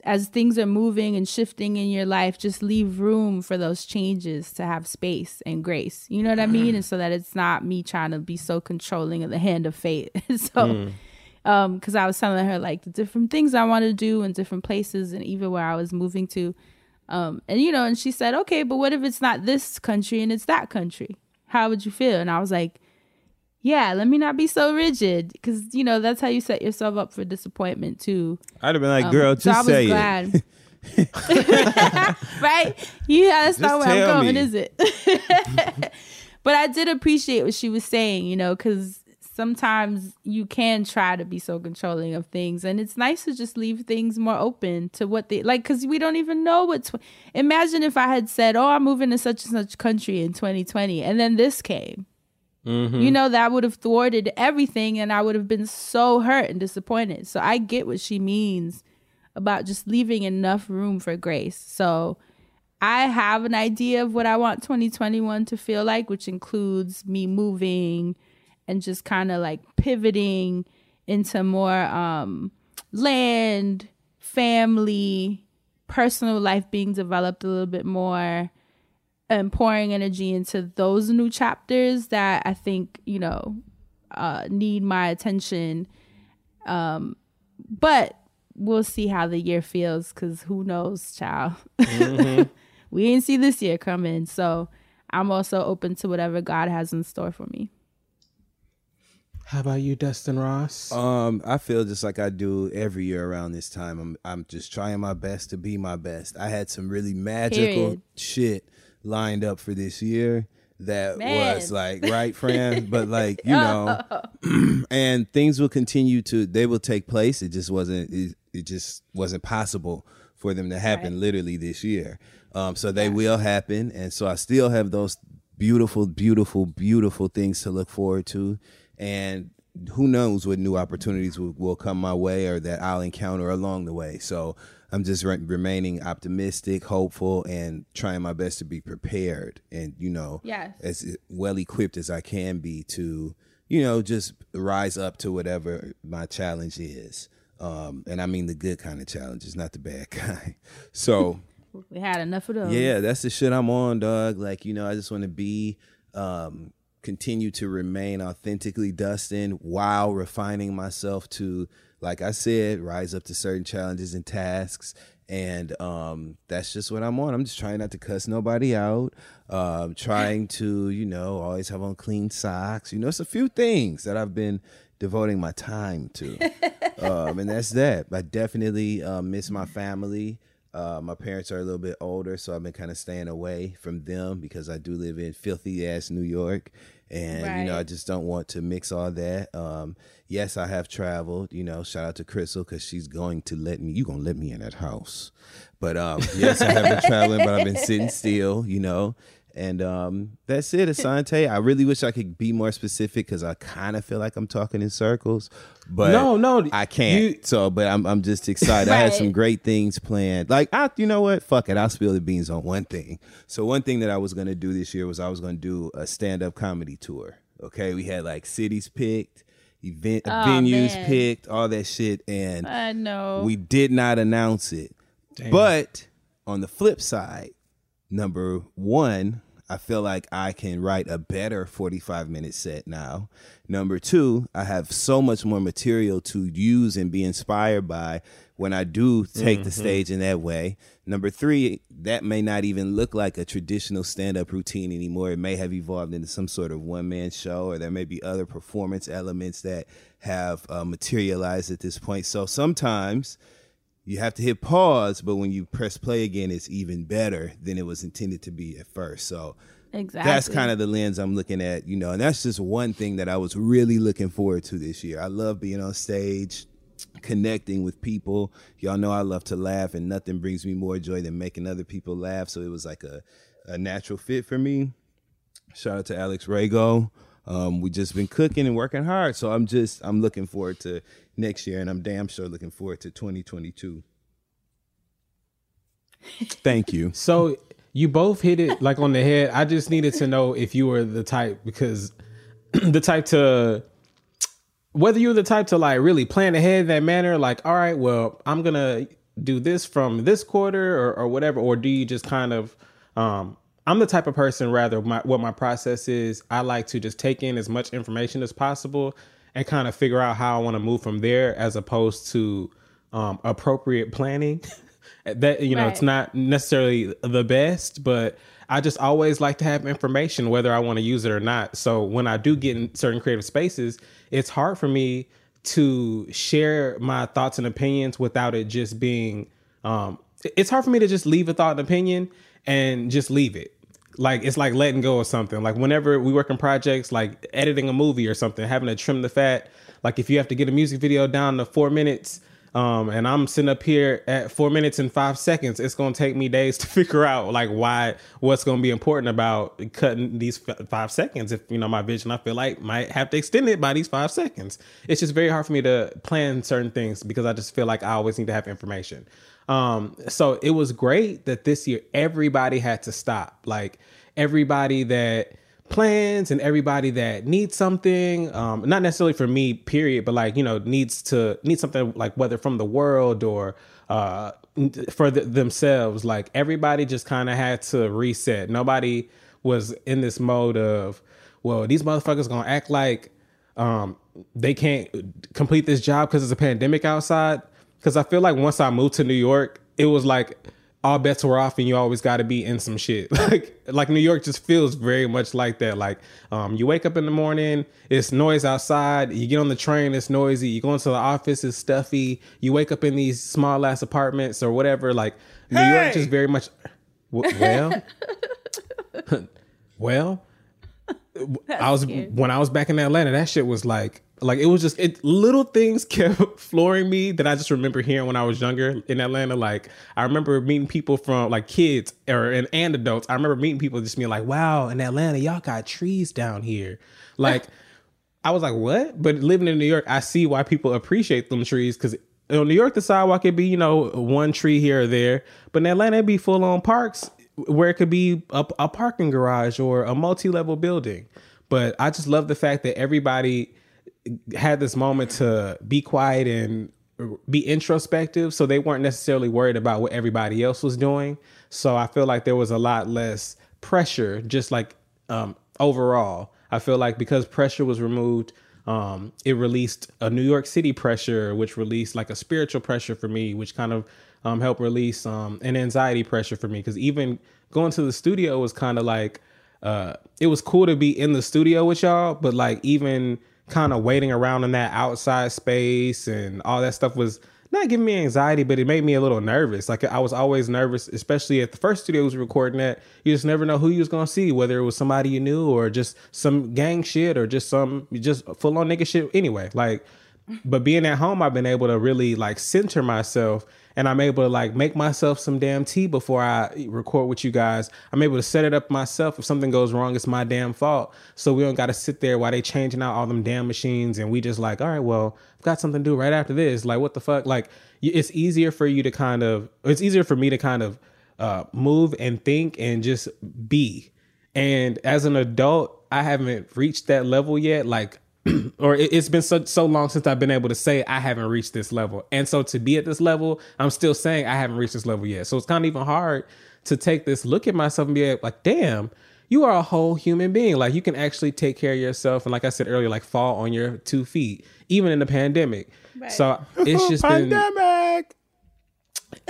as things are moving and shifting in your life just leave room for those changes to have space and grace. You know what i mean? And so that it's not me trying to be so controlling of the hand of fate. So um because i was telling her like the different things i want to do in different places and even where i was moving to um and you know and she said okay but what if it's not this country and it's that country? How would you feel? And i was like yeah, let me not be so rigid because you know that's how you set yourself up for disappointment too. I'd have been like, Um, girl, so just say it. glad. right? Yeah, that's not Just where I'm going, me. is it? but I did appreciate what she was saying, you know, because sometimes you can try to be so controlling of things, and it's nice to just leave things more open to what they like, because we don't even know what's. Imagine if I had said, "Oh, I'm moving to such and such country in 2020," and then this came. You know, that would have thwarted everything, and I would have been so hurt and disappointed. So I get what she means about just leaving enough room for grace. So I have an idea of what I want 2021 to feel like, which includes me moving and just kind of like pivoting into more um, land, family, personal life being developed a little bit more and pouring energy into those new chapters that I think, you know, uh, need my attention. Um, but we'll see how the year feels because who knows, child. we ain't see this year coming. So I'm also open to whatever God has in store for me. How about you, Dustin Ross? Um, I feel just like I do every year around this time. I'm I'm just trying my best to be my best. I had some really magical Period. shit lined up for this year that Man. was like right, Fran, but like you know, and things will continue to they will take place. It just wasn't it, it just wasn't possible for them to happen literally this year. Um, so they will happen, and so I still have those beautiful, beautiful, beautiful things to look forward to, and who knows what new opportunities will, will come my way or that I'll encounter along the way. So I'm just re- remaining optimistic, hopeful, and trying my best to be prepared and you know Yes. as well equipped as I can be to you know just rise up to whatever my challenge is. Um, and I mean the good kind of challenges, not the bad kind. So We had enough of those. yeah, that's the shit I'm on, dog. Like, you know, I just want to be, um, continue to remain authentically Dustin while refining myself to, like I said, rise up to certain challenges and tasks. And um, that's just what I'm on. I'm just trying not to cuss nobody out. Um, trying to, you know, always have on clean socks. You know, it's a few things that I've been devoting my time to. um, and that's that. I definitely uh, miss my family. Uh, my parents are a little bit older, so I've been kind of staying away from them because I do live in filthy ass New York, and you know I just don't want to mix all that. Um, yes, I have traveled. You know, shout out to Crystal because she's going to let me. You gonna let me in that house? But um, yes, I have been traveling, but I've been sitting still. You know, And um, that's it, Assante. I really wish I could be more specific because I kind of feel like I'm talking in circles, but No, no, I can't. you- so, but I'm I'm just excited. I had some great things planned. Like, I, you know what? Fuck it. I'll spill the beans on one thing. So, one thing that I was gonna do this year was I was gonna do a stand up comedy tour. Okay, we had like cities picked, event oh, venues man. picked, all that shit, and I know. we did not announce it. But on the flip side, number one, I feel like I can write a better 45 minute set now. Number two, I have so much more material to use and be inspired by when I do take the stage in that way. Number three, that may not even look like a traditional stand up routine anymore. It may have evolved into some sort of one man show, or there may be other performance elements that have uh, materialized at this point. So sometimes you have to hit pause, but when you press play again, it's even better than it was intended to be at first. So exactly. that's kind of the lens I'm looking at, you know, and that's just one thing that I was really looking forward to this year. I love being on stage, connecting with people. Y'all know I love to laugh, and nothing brings me more joy than making other people laugh. So it was like a, a natural fit for me. Shout out to Alex Rago. Um, we just been cooking and working hard, so I'm just I'm looking forward to next year, and I'm damn sure looking forward to 2022. Thank you. So you both hit it like on the head. I just needed to know if you were the type because the type to whether you're the type to like really plan ahead that manner, like, all right, well, I'm gonna do this from this quarter or, or whatever, or do you just kind of um I'm the type of person rather my what my process is, I like to just take in as much information as possible and kind of figure out how I want to move from there as opposed to um appropriate planning. that you know it's not necessarily the best but i just always like to have information whether i want to use it or not. So when i do get in certain creative spaces it's hard for me to share my thoughts and opinions without it just being um it's hard for me to just leave a thought and opinion and just leave it. Like it's like letting go of something. Like whenever we work in projects like editing a movie or something having to trim the fat. Like if you have to get a music video down to four minutes um, and I'm sitting up here at four minutes and five seconds. It's gonna take me days to figure out like why what's gonna be important about cutting these f- five seconds. If you know my vision, I feel like might have to extend it by these five seconds. It's just very hard for me to plan certain things because I just feel like I always need to have information. Um, so it was great that this year everybody had to stop. Like everybody that plans and everybody that needs something um not necessarily for me period but like you know needs to need something like whether from the world or uh for th- themselves like everybody just kind of had to reset. Nobody was in this mode of well these motherfuckers gonna act like um they can't complete this job because it's a pandemic outside. Because i feel like once i moved to new york it was like all bets were off and you always got to be in some shit. Like like new york just feels very much like that. Like um you wake up in the morning it's noise outside you get on the train it's noisy you go into the office it's stuffy you wake up in these small ass apartments or whatever. Like new york just very much W- well? Well I was when I was back in Atlanta. That shit was like, like it was just it. Little things kept flooring me that I just remember hearing when I was younger in Atlanta. Like I remember meeting people from like kids or and, and adults. I remember meeting people just being like, "Wow, in Atlanta, y'all got trees down here." Like I was like, "What?" But living in New York, I see why people appreciate them trees because. In New York, the sidewalk could be, you know, one tree here or there, but in Atlanta, it'd be full on parks where it could be a, a parking garage or a multi-level building. But I just love the fact that everybody had this moment to be quiet and be introspective so they weren't necessarily worried about what everybody else was doing. So i feel like there was a lot less pressure just like um overall. I feel like because pressure was removed um it released a new york city pressure which released like a spiritual pressure for me which kind of um helped release um an anxiety pressure for me. Because even going to the studio was kind of like uh it was cool to be in the studio with y'all but like even kind of waiting around in that outside space and all that stuff was not giving me anxiety, but it made me a little nervous. Like I was always nervous, especially at the first studio was recording at. You just never know who you was gonna see, whether it was somebody you knew or just some gang shit or just some just full on nigga shit. Anyway, like but being at home, I've been able to really like center myself and I'm able to like make myself some damn tea before I record with you guys. I'm able to set it up myself. If something goes wrong, it's my damn fault. So we don't got to sit there while they changing out all them damn machines and we just like, all right, well, I've got something to do right after this. Like, what the fuck? Like, it's easier for you to kind of, it's easier for me to kind of uh, move and think and just be. And as an adult, I haven't reached that level yet. Like, or it, it's been so so long since I've been able to say I haven't reached this level. And so to be at this level, I'm still saying I haven't reached this level yet. So it's kind of even hard to take this look at myself and be like, damn, you are a whole human being. Like you can actually take care of yourself. And like I said earlier, like fall on your two feet, even in the pandemic. So it's just been Pandemic.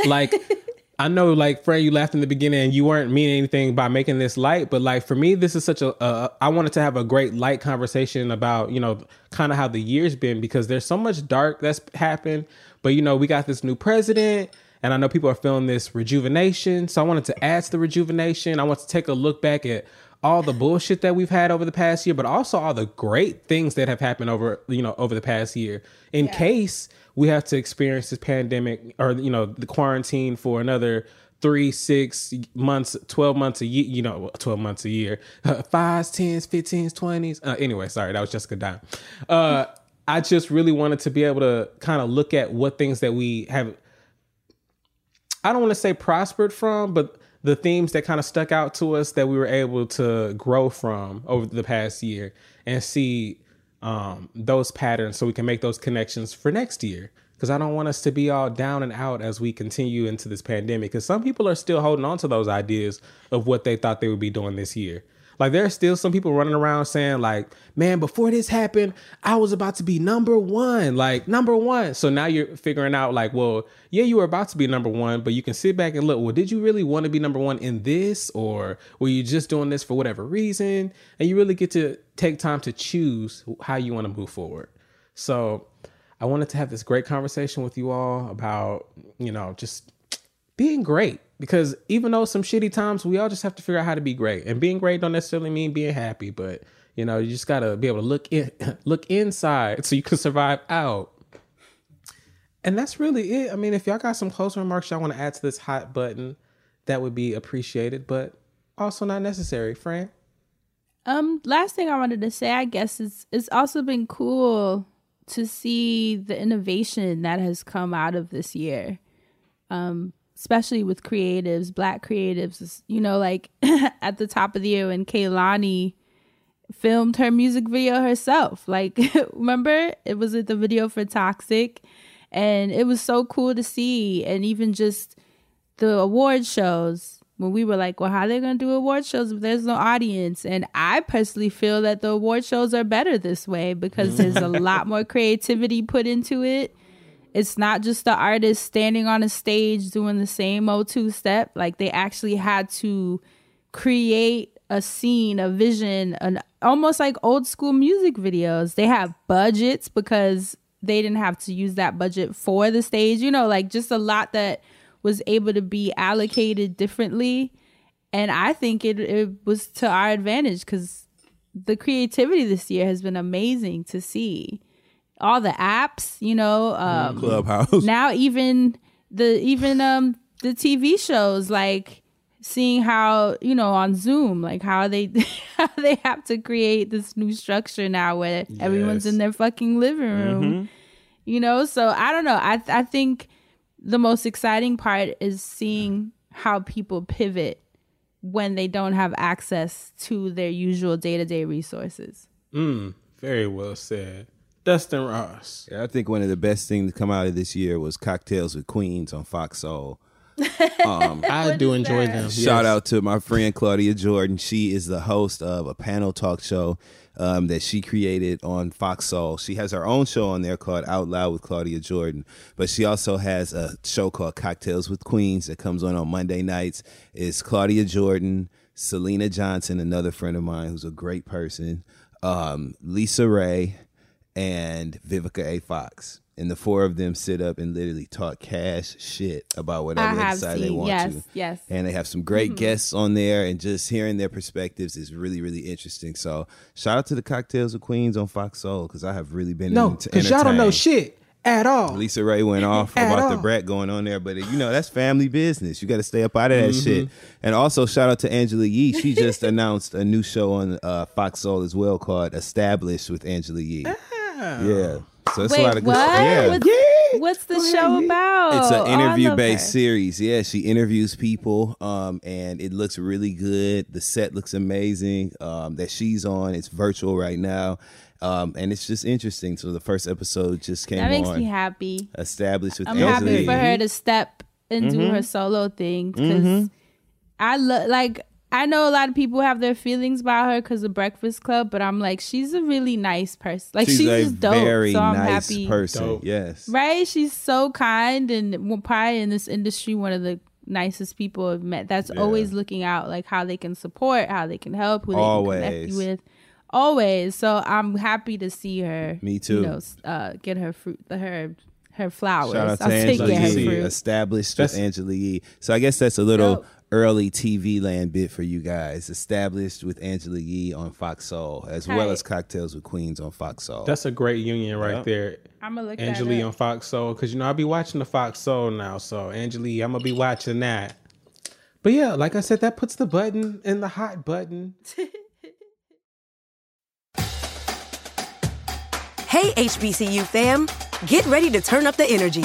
like I know like Fred, you laughed in the beginning and you weren't meaning anything by making this light, but like for me, this is such a. Uh, I wanted to have a great light conversation about you know kind of how the year's been because there's so much dark that's happened, but you know we got this new president. And I know people are feeling this rejuvenation. So I wanted to add to the rejuvenation. I want to take a look back at all the bullshit that we've had over the past year, but also all the great things that have happened over, you know, over the past year. In case we have to experience this pandemic or, you know, the quarantine for another three, six months, 12 months a year, you know, 12 months a year, uh, fives, tens, fifteens, twenties. Uh, anyway, sorry, that was Jessica Dime. Uh, I just really wanted to be able to kind of look at what things that we have I don't want to say prospered from, but the themes that kind of stuck out to us that we were able to grow from over the past year and see um, those patterns so we can make those connections for next year. Because I don't want us to be all down and out as we continue into this pandemic. Because some people are still holding on to those ideas of what they thought they would be doing this year. Like there are still some people running around saying like, "Man, before this happened, I was about to be number 1." Like, number 1. So now you're figuring out like, well, yeah, you were about to be number 1, but you can sit back and look, well, did you really want to be number 1 in this or were you just doing this for whatever reason? And you really get to take time to choose how you want to move forward. So, I wanted to have this great conversation with you all about, you know, just being great because even though some shitty times we all just have to figure out how to be great. And being great don't necessarily mean being happy but you know you just got to be able to look in look inside so you can survive out. And that's really it. I mean if y'all got some closing remarks y'all want to add to this hot button that would be appreciated but also not necessary. Fran? Um, last thing I wanted to say, I guess, is it's also been cool to see the innovation that has come out of this year. Um, especially with creatives, black creatives, you know, like at the top of the year when Kehlani filmed her music video herself. Like, remember? It was the video for Toxic. And it was so cool to see. And even just the award shows when we were like, well, how are they going to do award shows if there's no audience? And I personally feel that the award shows are better this way because there's a lot more creativity put into it. It's not just the artist standing on a stage doing the same old two step. Like they actually had to create a scene, a vision, an almost like old school music videos. They have budgets because they didn't have to use that budget for the stage. You know, like just a lot that was able to be allocated differently. And I think it, it was to our advantage because the creativity this year has been amazing to see. All the apps, you know, um, Clubhouse. now even the even um the TV shows like seeing how you know on Zoom like how they how they have to create this new structure now where everyone's in their fucking living room. You know so I don't know. I I think the most exciting part is seeing how people pivot when they don't have access to their usual day-to-day resources. Mm, very well said dustin ross Yeah, I think one of the best things to come out of this year was Cocktails with Queens on Fox Soul. i do enjoy them Shout Yes. out to my friend Claudia Jordan. She is the host of a panel talk show um, that she created on Fox Soul. She has her own show on there called Out Loud with Claudia Jordan, but she also has a show called Cocktails with Queens that comes on on Monday nights. It's Claudia Jordan, Syleena Johnson, another friend of mine who's a great person, um, LisaRaye, and Vivica A. Fox. And the four of them sit up and literally talk cash shit about whatever they have decide they want Yes, to. yes. And they have some great mm-hmm. guests on there, and just hearing their perspectives is really, really interesting. So, shout out to the Cocktails of Queens on Fox Soul because I have really been No, ent- because y'all don't know shit at all. LisaRaye went off At about the brat going on there, but you know that's family business. You got to stay up out of that mm-hmm. shit. And also shout out to Angela Yee. She just announced a new show on uh, Fox Soul as well called "Established" with Angela Yee. Ah, Yeah, so it's a lot of good what? stuff. Yeah. What's, what's the show about? It's Oh, an interview based her. series. Yeah, she interviews people, um, and it looks really good. The set looks amazing. Um, that she's on. It's virtual right now, um, and it's just interesting. So the first episode just came out. That makes on. me happy. Established with I'm Angela happy Yee. for her to step and do Mm-hmm. her solo thing because I love like I know a lot of people have their feelings about her because of Breakfast Club, but I'm like she's a really nice person. Like she's, she's, a just dope. very so I'm nice happy. person. Dope. Yes. Right? She's so kind and probably in this industry one of the nicest people I've met. That's always looking out like how they can support, how they can help, who they can connect Always. you with. Always. So I'm happy to see her. Me too. You know, uh, get her fruit, the her her flowers. Shout out to I'll say Angela Yee. Established That's- with Angela Yee. So I guess that's a little Dope. Early TV land bit for you guys. Established with Angela Yee on Fox Soul, as well as Cocktails with Queens on Fox Soul. That's a great union right Yep. there. I'm gonna look Angela Yee on Fox Soul because you know I'll be watching the Fox Soul now. So Angela Yee, I'm gonna be watching that. But yeah, like I said, that puts the button in the hot button. Hey, HBCU fam, get ready to turn up the energy.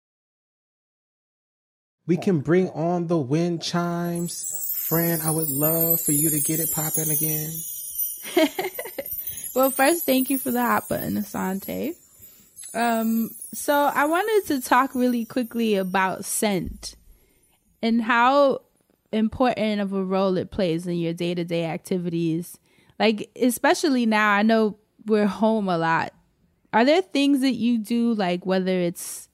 We can bring on the wind chimes. Fran, I would love for you to get it popping again. Well, first, thank you for the hot button, Assante. Um, so I wanted to talk really quickly about scent and how important of a role it plays in your day to day activities. Like, especially now, I know we're home a lot. Are there things that you do, like whether it's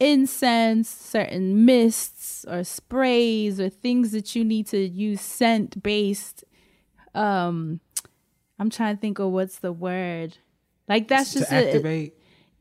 incense, certain mists, or sprays, or things that you need to use scent based? Um, I'm trying to think of what's the word. Like that's just to a- activate.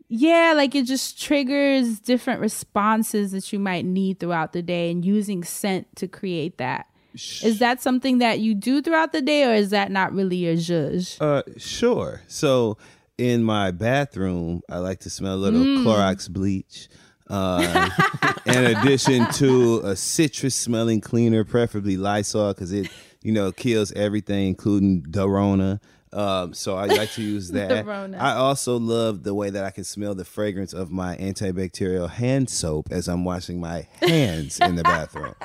yeah, like it just triggers different responses that you might need throughout the day and using scent to create that. Is that something that you do throughout the day or is that not really your zhuzh? Uh, sure. So in my bathroom, I like to smell a little Mm. Clorox bleach. Uh, in addition to a citrus smelling cleaner, preferably Lysol, because it, you know, kills everything, including Dorona. Um, so I like to use that. I also love the way that I can smell the fragrance of my antibacterial hand soap as I'm washing my hands in the bathroom.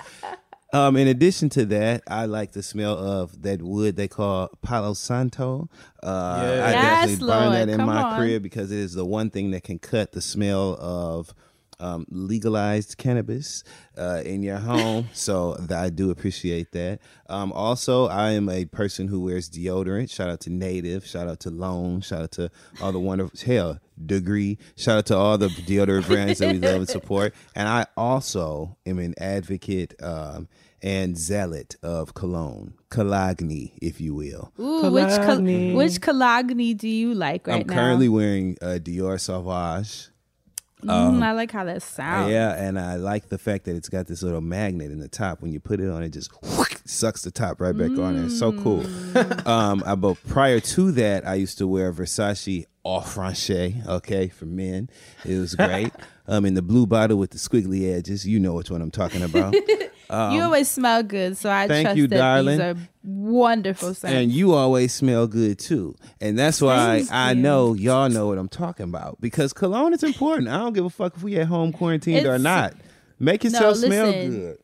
Um, in addition to that, I like the smell of that wood they call Palo Santo. Uh, I Yes, definitely burn Lord, that in my on. crib because it is the one thing that can cut the smell of um, legalized cannabis uh, in your home. so th- I do appreciate that. Um, also, I am a person who wears deodorant. Shout out to Native. Shout out to Lone. Shout out to all the wonderful hell degree. Shout out to all the deodorant brands that we love and support. And I also am an advocate um, and zealot of cologne, Calagni, if you will. Ooh, which col- Cologne. which Calagni do you like right now? I'm now? currently wearing uh, Dior Sauvage. Mm, I like how that sounds. Yeah, and I like the fact that it's got this little magnet in the top. When you put it on, it just sucks the top right back on there. It's so cool. Mm. um, I, but prior to that, I used to wear Versace Eau Fraîche, okay, for men. It was great. um, in the blue bottle with the squiggly edges. You know which one I'm talking about. you always smell good, so I Um, thank trust you, that darling. these are wonderful scents. and you always smell good too. And that's why Thank I you. know y'all know what I'm talking about because cologne is important. I don't give a fuck if we at home quarantined or It's- not. Make yourself smell listen. good.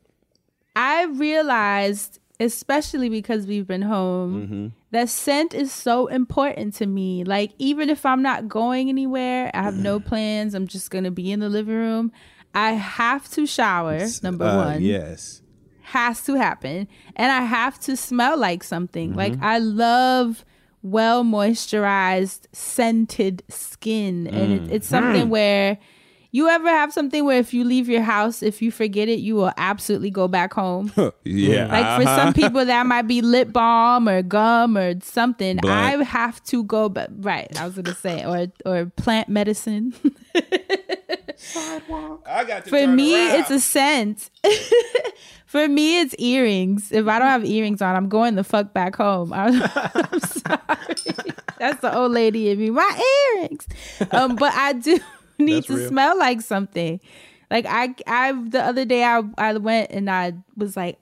I realized, especially because we've been home, Mm-hmm. that scent is so important to me. Like, even if I'm not going anywhere, I have no plans, I'm just going to be in the living room. I have to shower, number Uh, one. Yes. Has to happen. And I have to smell like something. Like, Mm-hmm. I love well moisturized, scented skin. And it, it's something Mm. where. You ever have something where if you leave your house, if you forget it, you will absolutely go back home? Yeah. Like for some people, that might be lip balm or gum or something. Blunt. I have to go, but right, I was gonna say, or or plant medicine. I got to for me, it's a scent. for me, it's earrings. If I don't have earrings on, I'm going the fuck back home. I'm, I'm sorry. That's the old lady in me. My earrings. Um, but I do need That's to real. smell like something. Like I, I the other day I I went and I was like.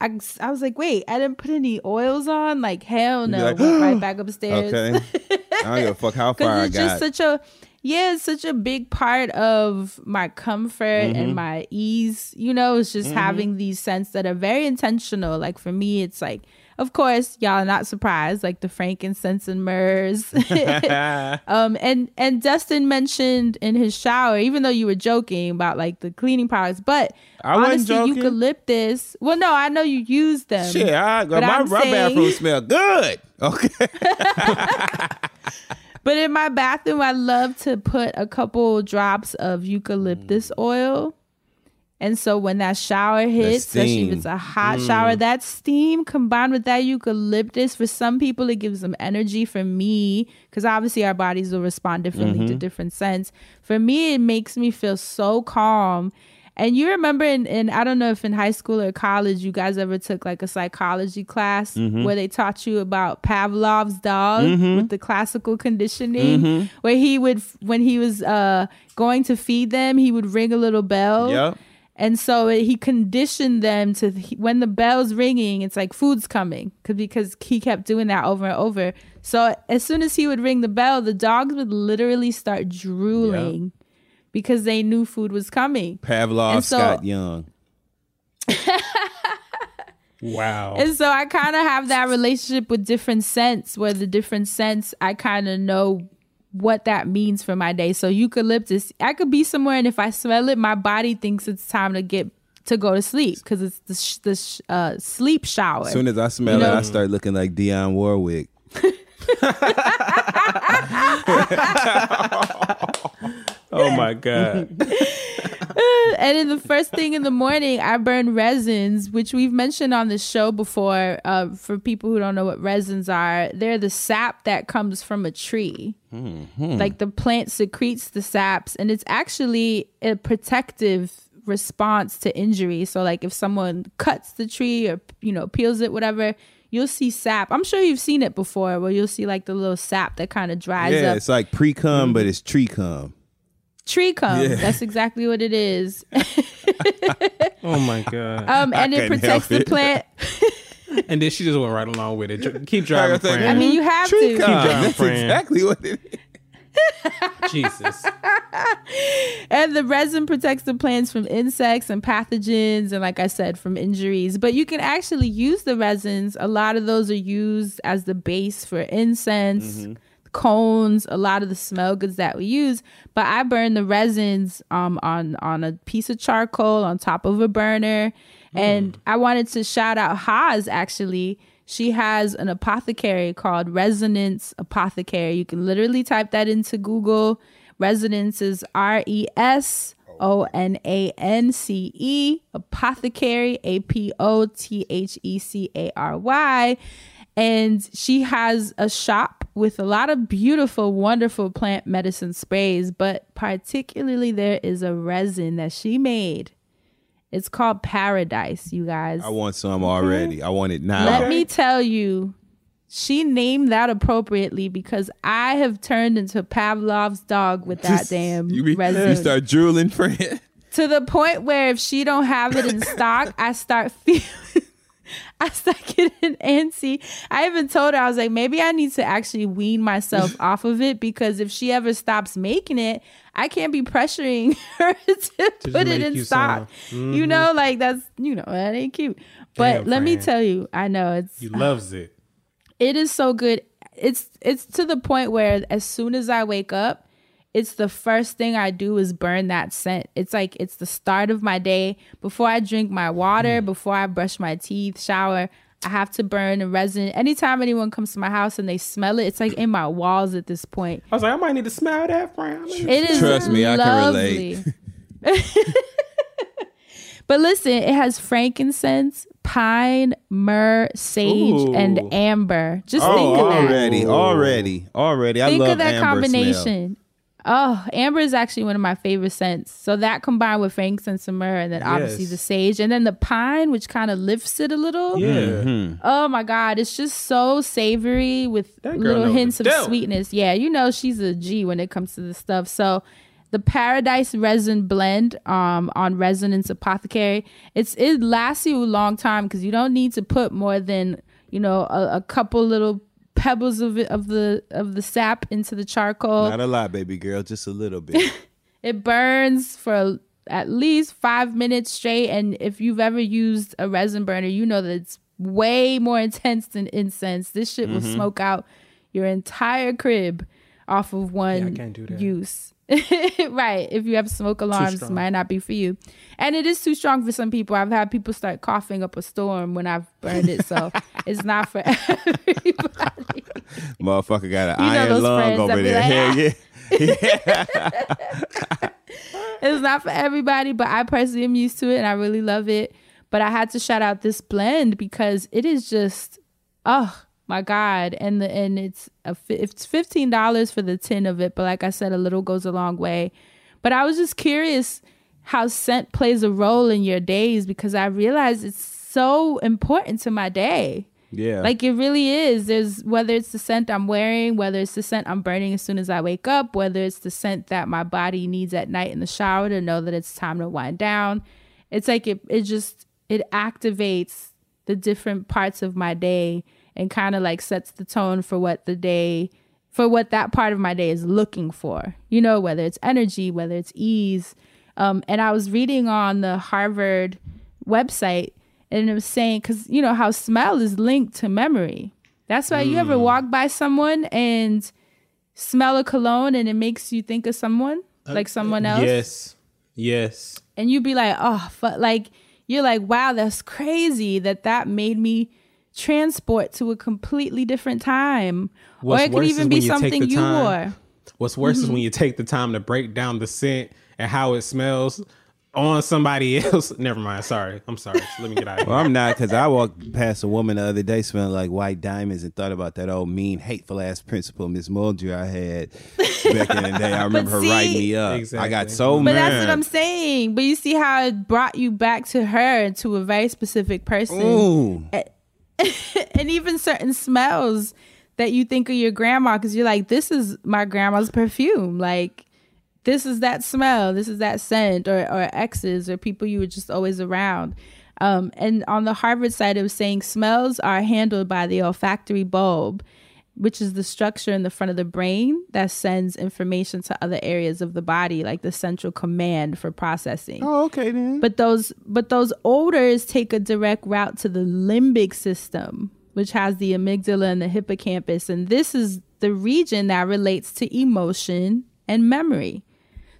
I, I was like, wait, I didn't put any oils on. Like, hell no. like, Went right back upstairs. Okay. I don't give a fuck how far I got. just such a yeah, it's such a big part of my comfort Mm-hmm. and my ease. You know, it's just having these scents that are very intentional. Like for me, it's like, of course, y'all are not surprised, like the frankincense and myrrhs. um, and and Dustin mentioned in his shower, even though you were joking about like the cleaning products, but I honestly, eucalyptus. Well, no, I know you use them. Shit, I, But my, I'm my saying- bathroom smell good. Okay. But in my bathroom, I love to put a couple drops of eucalyptus Mm. oil. And so when that shower hits, especially if it's a hot Mm. shower, that steam combined with that eucalyptus, for some people, it gives them energy. For me, because obviously our bodies will respond differently Mm-hmm. to different scents. For me, it makes me feel so calm. And you remember in, in I don't know if in high school or college you guys ever took like a psychology class Mm-hmm. where they taught you about Pavlov's dog with the classical conditioning Mm-hmm. where he would when he was uh going to feed them he would ring a little bell Yep. and so he conditioned them to when the bell's ringing it's like food's coming 'cause- because he kept doing that over and over so as soon as he would ring the bell the dogs would literally start drooling because they knew food was coming Pavlov so- Scott Young. Wow. And so I kind of have that relationship with different scents where the different scents I kind of know what that means for my day. So eucalyptus, I could be somewhere and if I smell it, my body thinks it's time to get to go to sleep because it's the, sh- the sh- uh, sleep shower. As soon as I smell You know- it, I start looking like Dionne Warwick. oh my god. and in the first thing in the morning, I burn resins, which we've mentioned on the show before. Uh, for people who don't know what resins are, they're the sap that comes from a tree. Like the plant secretes the saps, and it's actually a protective response to injury. So, like if someone cuts the tree or you know peels it, whatever. You'll see sap. I'm sure you've seen it before, where you'll see like the little sap that kind of dries Yeah, up. it's like pre cum, but it's tree cum. Tree cum. Yeah. That's exactly what it is. Oh my god. Um, and it protects the it. plant. and then she just went right along with it. Keep driving, friend. I mean, you have Tree to. cum. driving, That's friend. exactly what it is. Jesus. And the resin protects the plants from insects and pathogens, and like I said, from injuries. But you can actually use the resins. A lot of those are used as the base for incense, cones, a lot of the smell goods that we use. But I burn the resins um, on on a piece of charcoal on top of a burner. And I wanted to shout out Haas actually. She has an apothecary called Resonance Apothecary. You can literally type that into Google. Resonance is R E S O N A N C E, apothecary, A P O T H E C A R Y. And she has a shop with a lot of beautiful, wonderful plant medicine sprays, but particularly there is a resin that she made. It's called Paradise, you guys. I want some already. I want it now. Let me tell you, she named that appropriately because I have turned into Pavlov's dog with that damn you, be, resin. you start drooling, friend. to the point where if she don't have it in stock, I start feeling I start getting antsy. I even told her I was like, maybe I need to actually wean myself off of it because if she ever stops making it, I can't be pressuring her to, put it in stock. some. You know, mm-hmm. like that's you know that ain't cute. But Damn, let me tell you, I know it's He loves it. it is so good. It's it's to the point where as soon as I wake up, it's the first thing I do is burn that scent. It's like it's the start of my day. Before I drink my water, hmm. before I brush my teeth, shower, I have to burn a resin. Anytime anyone comes to my house and they smell it, it's like in my walls at this point. I was like, I might need to smell that, friend. It is Trust me, I can relate. lovely. but listen, it has frankincense, pine, myrrh, sage, Ooh. and amber. Just Oh, think of that. already, already, already. I think love of that amber combination. Oh, amber is actually one of my favorite scents. So that combined with frankincense and myrrh, and then obviously Yes. the sage, and then the pine, which kind of lifts it a little. Yeah. Oh my god, it's just so savory with little hints of dope. sweetness. Yeah, you know she's a G when it comes to this stuff. So the Paradise Resin Blend um, on Resonance Apothecary, it's it lasts you a long time because you don't need to put more than you know a, a couple little pebbles of it, of the of the sap into the charcoal. Not a lot, baby girl, just a little bit. It burns for at least five minutes straight. And if you've ever used a resin burner, you know that it's way more intense than incense. This shit will Mm-hmm. smoke out your entire crib off of one can't do that. use. right. If you have smoke alarms, might not be for you. And it is too strong for some people. I've had people start coughing up a storm when I've burned it. So it's not for everybody. Motherfucker got an You iron lung over there. like, Hell ah! yeah. it's not for everybody, but I personally am used to it and I really love it. But I had to shout out this blend because it is just, oh my god! And the and it's a it's fifteen dollars for the tin of it, but like I said, a little goes a long way. But I was just curious how scent plays a role in your days because I realized it's so important to my day. Yeah. Like it really is. There's whether it's the scent I'm wearing, whether it's the scent I'm burning as soon as I wake up, whether it's the scent that my body needs at night in the shower to know that it's time to wind down. It's like it it just it activates the different parts of my day and kind of like sets the tone for what the day for what that part of my day is looking for. You know, whether it's energy, whether it's ease. Um, and I was reading on the Harvard website and it was saying because you know how smell is linked to memory that's why you ever walk by someone and smell a cologne and it makes you think of someone like someone else Yes. Yes. and you'd be like oh but like you're like wow that's crazy that that made me transport to a completely different time What's or it could even be when you something you time- wore What's worse Mm-hmm. is when you take the time to break down the scent and how it smells on somebody else. Never mind. Sorry. I'm sorry. So let me get out of Well, here. I'm not because I walked past a woman the other day smelling like white diamonds and thought about that old mean, hateful ass principal, Miss Muldry, I had back in the day. I remember her see- writing me up. I got so But mad. But that's what I'm saying. But you see how it brought you back to her, to a very specific person. Ooh. and even certain smells that you think of your grandma because you're like, this is my grandma's perfume. Like, this is that smell. This is that scent, or or exes, or people you were just always around. Um, and on the Harvard side, was saying smells are handled by the olfactory bulb, which is the structure in the front of the brain that sends information to other areas of the body, like the central command for processing. Oh, okay then. But those but those odors take a direct route to the limbic system, which has the amygdala and the hippocampus, and this is the region that relates to emotion and memory.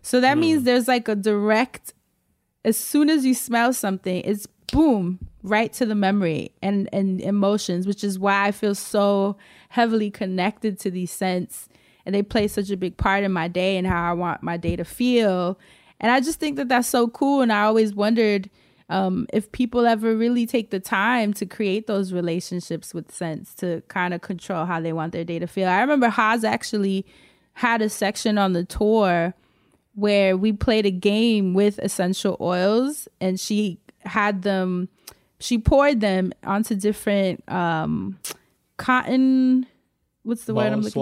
So that hmm. means there's like a direct as soon as you smell something, it's boom right to the memory and and emotions, which is why I feel so heavily connected to these scents and they play such a big part in my day and how I want my day to feel. And I just think that that's so cool. And I always wondered um, if people ever really take the time to create those relationships with scents to kind of control how they want their day to feel. I remember Haas actually had a section on the tour where we played a game with essential oils and she had them she poured them onto different um cotton. What's the word I'm looking?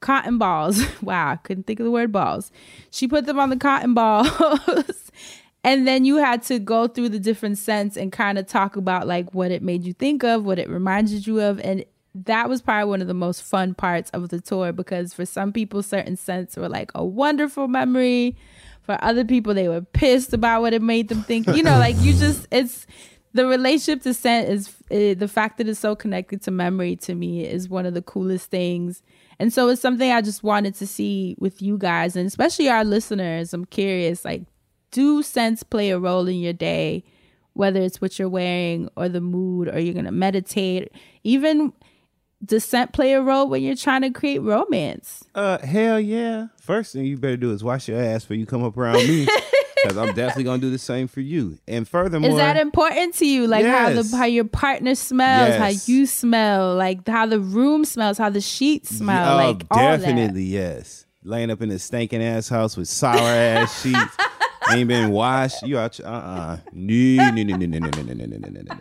Cotton balls. wow, I couldn't think of the word balls. She put them on the cotton balls. And then you had to go through the different scents and kind of talk about like what it made you think of, what it reminded you of. And that was probably one of the most fun parts of the tour because for some people, certain scents were like a wonderful memory. For other people, they were pissed about what it made them think. You know, like you just, it's the relationship to scent is uh, the fact that it's so connected to memory to me is one of the coolest things. And so it's something I just wanted to see with you guys and especially our listeners. I'm curious, like, do scents play a role in your day, whether it's what you're wearing or the mood or you're going to meditate? Even does scent play a role when you're trying to create romance? Uh, hell yeah. First thing you better do is wash your ass before you come up around me. Because I'm definitely gonna do the same for you. And furthermore, Is that important to you? Like how the how your partner smells, Yes. how you smell, like how the room smells, how the sheets smell, Oh, like all that. definitely yes. Laying up in a stinking ass house with sour ass sheets, ain't been washed. You out? Uh uh No no no no no no no no no no no no.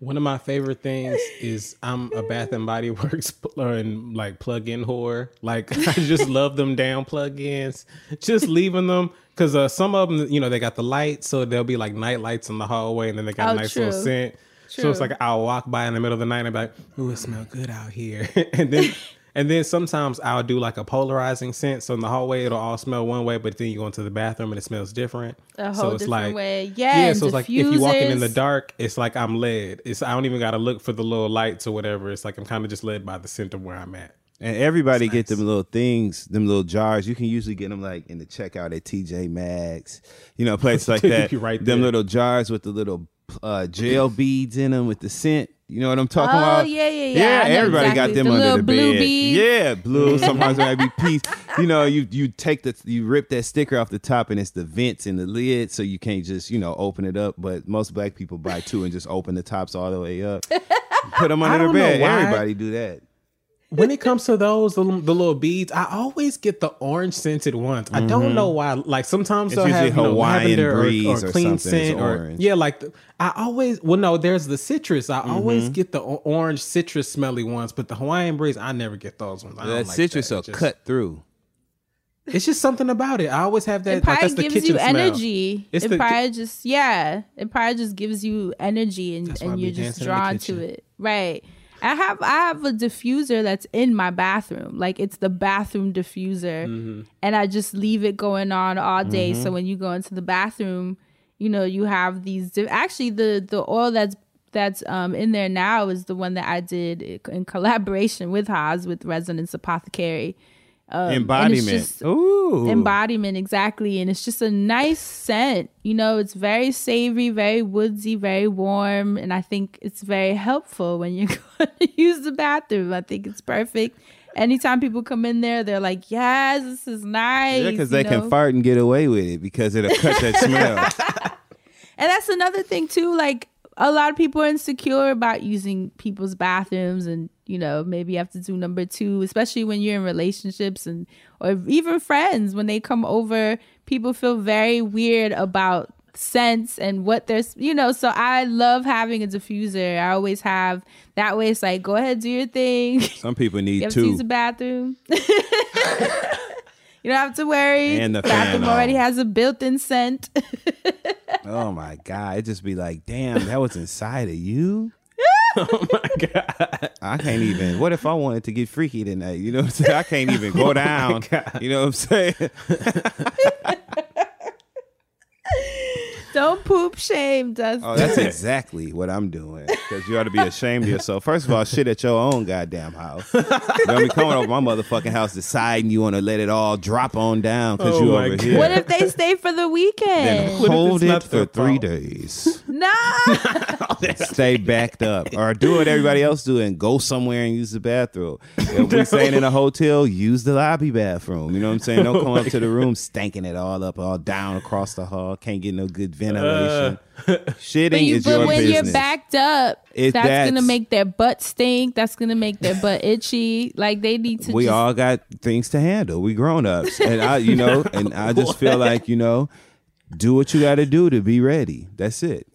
One of my favorite things is I'm a Bath and Body Works pl- and like plug-in whore. Like I just love them damn plug-ins. Just leaving them because uh, some of them, you know, they got the lights, so there'll be like night lights in the hallway, and then they got Oh, a nice little true. scent. So it's like I'll walk by in the middle of the night and be like, "Ooh, it smells good out here," and then. And then sometimes I'll do like a polarizing scent. So in the hallway, it'll all smell one way, but then you go into the bathroom and it smells different. A so it's different like, way. Yeah, yeah. So it's like if you're walking in the dark, it's like I'm led. It's I don't even got to look for the little lights or whatever. It's like I'm kind of just led by the scent of where I'm at. And everybody get them little things, them little jars. You can usually get them like in the checkout at TJ Maxx, you know, places like that. Right them there. little jars with the little uh, gel beads in them with the scent. You know what I'm talking Oh, about? yeah, yeah, yeah. I know everybody got them The under the blue bed. beads. Yeah, blue. Sometimes might be peace. You know, you you take the you rip that sticker off the top and it's the vents in the lid, so you can't just you know open it up. But most black people buy two and just open the tops all the way up. Put them under the bed. Everybody do that. When it comes to those the, the little beads, I always get the orange scented ones. I don't know why. Like sometimes Mm-hmm. It's they'll have usually you know, Hawaiian lavender or- breeze or, or clean scent or orange. yeah, like the, I always well no, there's the citrus. I Mm-hmm. always get the orange citrus smelly ones, but the Hawaiian breeze I never get those ones. I That like citrus that. will just- cut through. It's just something about it. I always have that. it like, probably that's the gives kitchen you smell. energy. It's it the- probably just yeah. It probably just gives you energy and, That's why I and you're just dancing drawn to it. Right. I have I have a diffuser that's in my bathroom. Like it's the bathroom diffuser. Mm-hmm. And I just leave it going on all day. So when you go into the bathroom, you know, you have these di- actually the the oil that's that's um in there now is the one that I did in collaboration with Haas with Resonance Apothecary. Um, Embodiment. just- Ooh. embodiment exactly and it's just a nice scent you know it's very savory very woodsy very warm and i think it's very helpful when you're going to use the bathroom i think it's perfect anytime people come in there they're like yes this is nice Yeah, because they know? can fart and get away with it because it'll cut that smell. And that's another thing too. Like a lot of people are insecure about using people's bathrooms, and you know maybe you have to do number two, especially when you're in relationships and or even friends when they come over. People feel very weird about scents and what there's you know so i love having a diffuser. I always have. That way it's like go ahead do your thing. Some people you need have to use the bathroom. You don't have to worry. And the bathroom already has a built-in scent. Oh my god! It just be like, damn, that was inside of you. Oh my god! I can't even. What if I wanted to get freaky tonight? You know what I'm saying? I can't even Oh go down. You know what I'm saying? don't poop shame dustin Oh, that's exactly what I'm doing. Because you ought to be ashamed of yourself. First of all, shit at your own goddamn house. You don't be coming over my motherfucking house deciding you want to let it all drop on down because Oh you my over God. here. What if they stay for the weekend? What if hold it for three fault? days. no. Stay backed up, or do what everybody else do and go somewhere and use the bathroom. If we're staying in a hotel, use the lobby bathroom. You know what I'm saying? Don't come up to the room stanking it all up, all down across the hall. Can't get no good ventilation. Uh, Shitting But, you, is but your when business. you're backed up, It- that's, gonna make their butt stink. That's gonna make their butt itchy. Like they need to. we just, all got things to handle. We grown ups, and I, you know, and I just feel like you know, do what you got to do to be ready. That's it.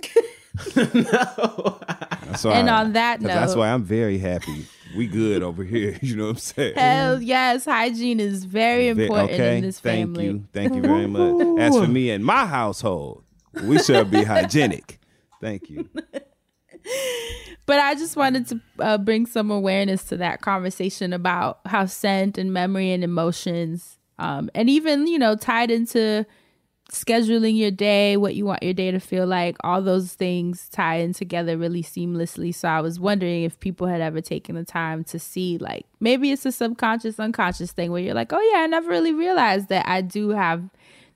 That's why And on that 'cause that's why I'm very happy we good over here. You know what I'm saying? Hell yes, hygiene is very important okay. in this family. Thank family. you. Thank you very much. As for me and my household, we shall be hygienic. Thank you. But I just wanted to uh, bring some awareness to that conversation about how scent and memory and emotions, um, and even you know tied into scheduling your day, what you want your day to feel like, all those things tie in together really seamlessly. So I was wondering if people had ever taken the time to see, like, maybe it's a subconscious, unconscious thing where you're like, oh yeah, I never really realized that I do have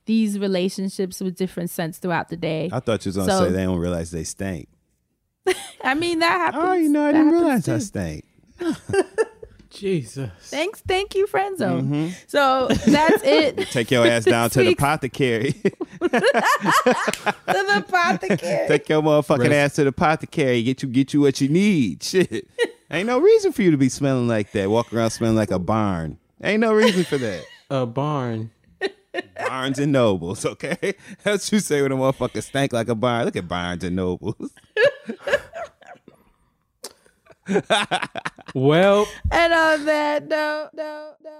these relationships with different scents throughout the day. I thought you was gonna So- say they don't realize they stink. I mean, that happens. Oh, you know, I That didn't happens realize I too. stink. Jesus. Thanks, thank you, friend zone. Mm-hmm. So that's it. Take your ass down to the apothecary. to the apothecary. Take your motherfucking Rest- ass to the apothecary. Get you get you what you need. Shit. Ain't no reason for you to be smelling like that. Walk around smelling like a barn. Ain't no reason for that. A barn. Barnes and Nobles, okay? That's what you say when a motherfucker stank like a barn. Look at Barnes and Nobles. Well, and on that, no, no, no.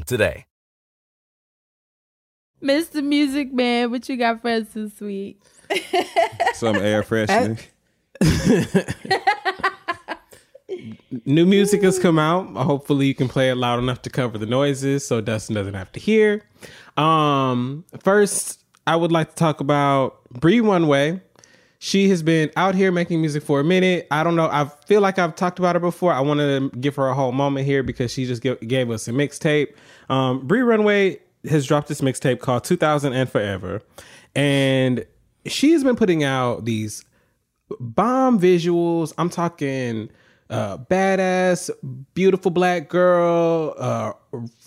today. Mr. Music Man, what you got for us this week? Some air freshener. new music has come out. Hopefully, you can play it loud enough to cover the noises so Dustin doesn't have to hear. Um, first, I would like to talk about Bree Runway. She has been out here making music for a minute. I don't know. I feel like I've talked about her before. I wanted to give her a whole moment here because she just gi- gave us a mixtape. Um, Bree Runway has dropped this mixtape called 2000 and Forever. And she has been putting out these bomb visuals. I'm talking uh, badass, beautiful black girl, uh,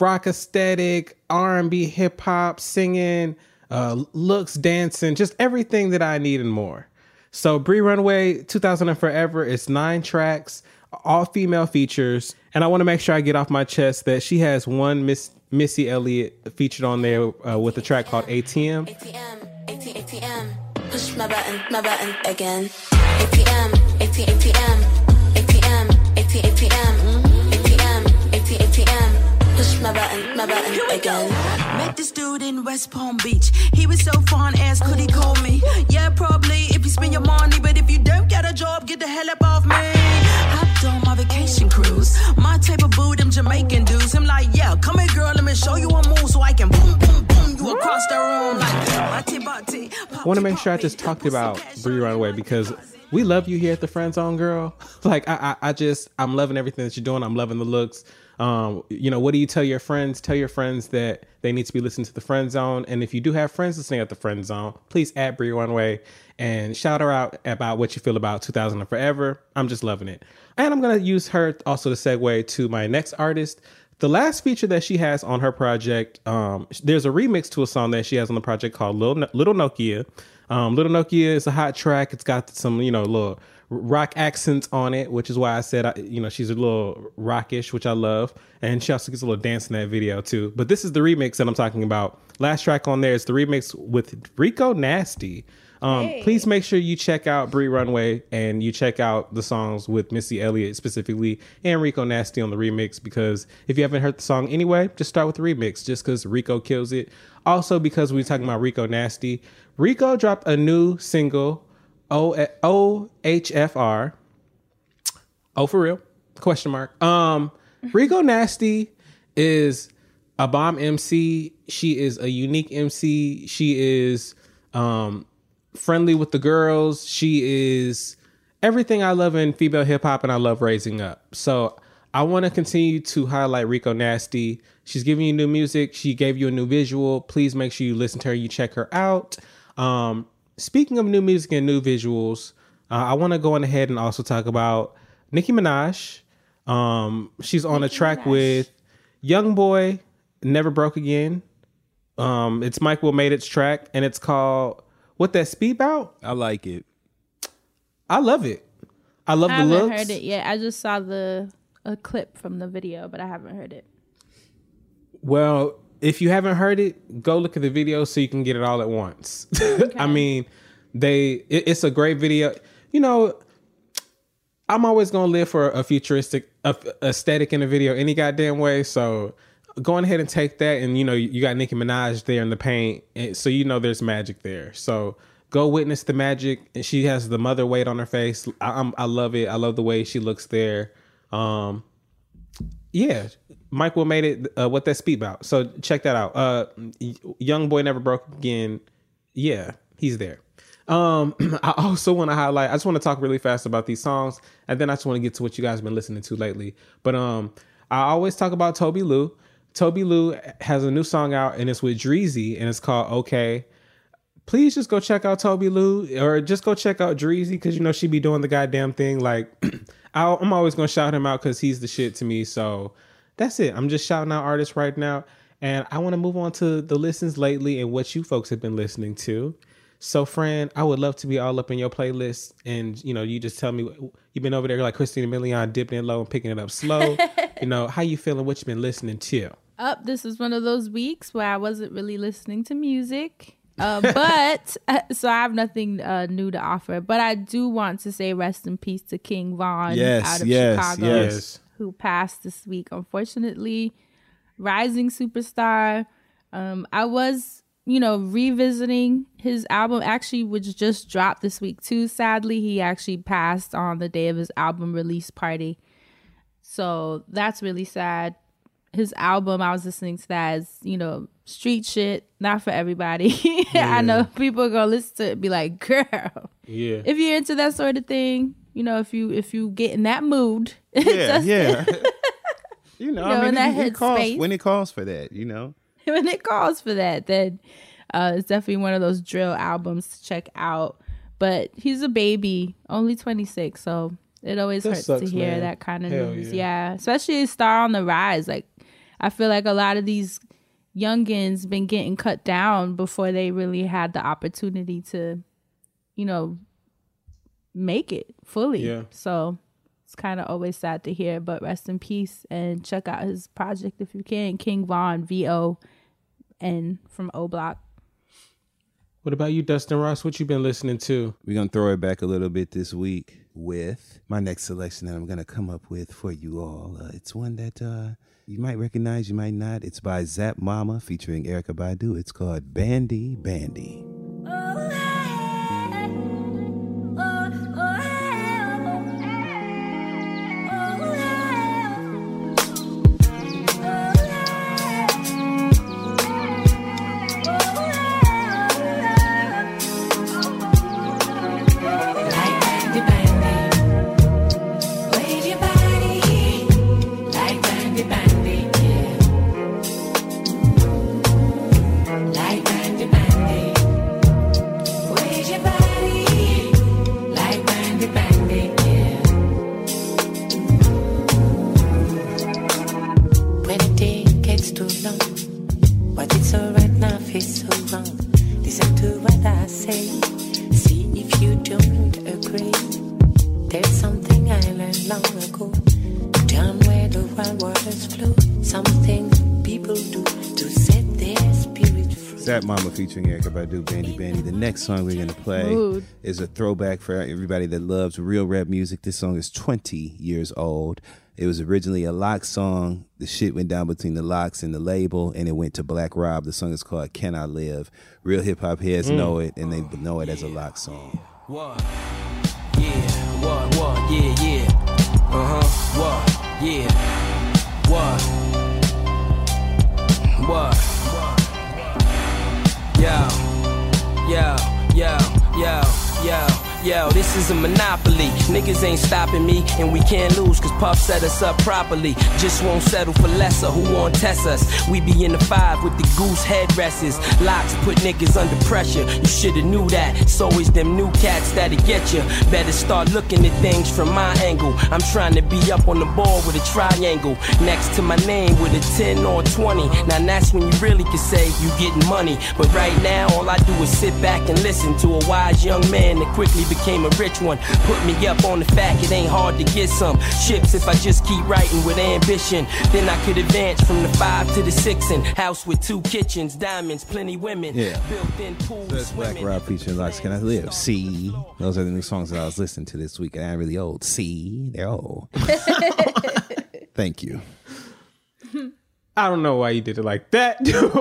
rock aesthetic, R&B, hip hop, singing, uh, looks, dancing, just everything that I need and more. So Bree Runway 2000 and Forever is nine tracks, all female features, and I want to make sure I get off my chest that she has one Miss Missy Elliott featured on there uh, with a track called ATM. ATM, ATM, ATM. Push my button, my button again. ATM, ATM, ATM. ATM, ATM, ATM. Push my button, my button again. Met this dude in West Palm Beach. He was so fun, asked could he call me? Yeah, probably if you spend your money, but if you don't get a job, get the hell up off me. Hopped on my vacation cruise. My type of boo, them Jamaican dudes. I'm like, yeah, come here, girl, let me show you a move so I can boom, boom, boom you across the room like bati bati. I want to make sure I just talked about Bree Runway because we love you here at the Friend Zone, girl. Like I, I, I just I'm loving everything that you're doing. I'm loving the looks. Um, you know, what do you tell your friends? Tell your friends that they need to be listening to the Friend Zone. And if you do have friends listening at the Friend Zone, please add Bree Runway and shout her out about what you feel about 2000 and Forever. I'm just loving it. And I'm gonna use her also to segue to my next artist. The last feature that she has on her project, um, there's a remix to a song that she has on the project called Little, Little Nokia. Um, Little Nokia is a hot track. It's got some, you know, little rock accents on it, which is why I said, I, you know, she's a little rockish, which I love. And she also gets a little dance in that video too. But this is the remix that I'm talking about. Last track on there is the remix with Rico Nasty. Um, Please make sure you check out Bree Runway and you check out the songs with Missy Elliott specifically and Rico Nasty on the remix because if you haven't heard the song anyway, just start with the remix just because Rico kills it. Also, because we're talking about Rico Nasty, Rico dropped a new single, O OHFR. Oh, for real? Question mark. Um, Rico Nasty is a bomb MC. She is a unique MC. She is um friendly with the girls. She is everything I love in female hip hop and I love raising up. So I want to continue to highlight Rico Nasty. She's giving you new music. She gave you a new visual. Please make sure you listen to her. You check her out. Um, speaking of new music and new visuals, uh, I want to go on ahead and also talk about Nicki Minaj. Um, she's on a track with Young Boy, Never Broke Again. Um, it's Mike Will made its track, and it's called What That Speed Bout. I like it. I love it. I love I the haven't looks. heard it yet. I just saw the a clip from the video, but I haven't heard it. Well, if you haven't heard it, go look at the video so you can get it all at once. I mean, they it- it's a great video. You know, I'm always gonna live for a futuristic a, aesthetic in a video any goddamn way. So go ahead and take that, and you know, you got Nicki Minaj there in the paint, and so you know there's magic there. So go witness the magic. And she has the mother weight on her face. I, I'm, I love it. I love the way she looks there. Um, yeah, Will made it. Uh, what that speed about? So check that out. Uh, young boy never broke again. Yeah, he's there. Um, I also want to highlight. I just want to talk really fast about these songs, and then I just want to get to what you guys been listening to lately. But um, I always talk about Tobi Lou. Tobi Lou has a new song out, and it's with Dreezy, and it's called Okay. Please just go check out Tobi Lou, or just go check out Dreezy because you know she be doing the goddamn thing. Like, I'm always gonna shout him out because he's the shit to me. So that's it. I'm just shouting out artists right now, and I want to move on to the listens lately and what you folks have been listening to. So, friend, I would love to be all up in your playlist, and you know, you just tell me you've been over there like Christina Milian, dipping it low and picking it up slow. you know, how you feeling? What you been listening to? Up, this is one of those weeks where I wasn't really listening to music. Uh, but uh, so I have nothing uh, new to offer. But I do want to say rest in peace to King Von Yes, out of yes, Chicago, yes. Who passed this week. Unfortunately, rising superstar. Um, I was, you know, revisiting his album. Actually, which just dropped this week too. Sadly, he actually passed on the day of his album release party. So that's really sad. His album, I was listening to that as, you know, street shit, not for everybody. I know people are gonna listen to it and be like, girl, Yeah. if you're into that sort of thing, you know, if you if you get in that mood, Yeah, yeah. you know, You know, I in mean, that it, it calls when it calls for that. You know, when it calls for that, then uh, it's definitely one of those drill albums to check out. But he's a baby, only 26, so it always That hurts to hear man. that kind of Hell news. yeah. Yeah. especially a star on the rise. Like I feel like a lot of these youngins been getting cut down before they really had the opportunity to, you know, make it fully. Yeah. So it's kind of always sad to hear, but rest in peace and check out his project if you can. King Von V O N from O Block. What about you, Dustin Ross? What you been listening to? we're gonna throw it back a little bit this week with my next selection that I'm gonna come up with for you all. Uh, it's one that uh, you might recognize, you might not. It's by Zap Mama featuring Erykah Badu. It's called Bandy Bandy. Featuring Erykah Badu, Bandy Bandy. The next song we're gonna play Mood. is a throwback for everybody that loves real rap music. This song is 20 years old. It was originally a lock song. The shit went down between the LOX and the label, and it went to Black Rob. The song is called "Can I Live." Real hip hop heads know it, and they know it as a lock song. What? Yeah, what, what, yeah, yeah. Uh huh, what, yeah. What? What? Yo, yo, yo, yo, yo, Yo, this is a monopoly. Niggas ain't stopping me, and we can't lose, cause Puff set us up properly. Just won't settle for lesser, who won't test us? We be in the five with the goose headrests. LOX put niggas under pressure. You shoulda knew that. It's always them new cats that'll get you. Better start looking at things from my angle. I'm trying to be up on the board with a triangle next to my name with a 10 or 20. Now that's when you really can say you getting money. But right now, all I do is sit back and listen to a wise young man that quickly became a rich one. Put me up on the fact it ain't hard to get some chips if I just keep writing with ambition. Then I could advance from the five to the six and house with two kitchens, diamonds, plenty women, Yeah. built-in pools, That's Black swimming. Rob featuring LOX Can I Live? See? Those are the new songs that I was listening to this week. And I'm really old. See? They're old. Thank you. I don't know why you did it like that,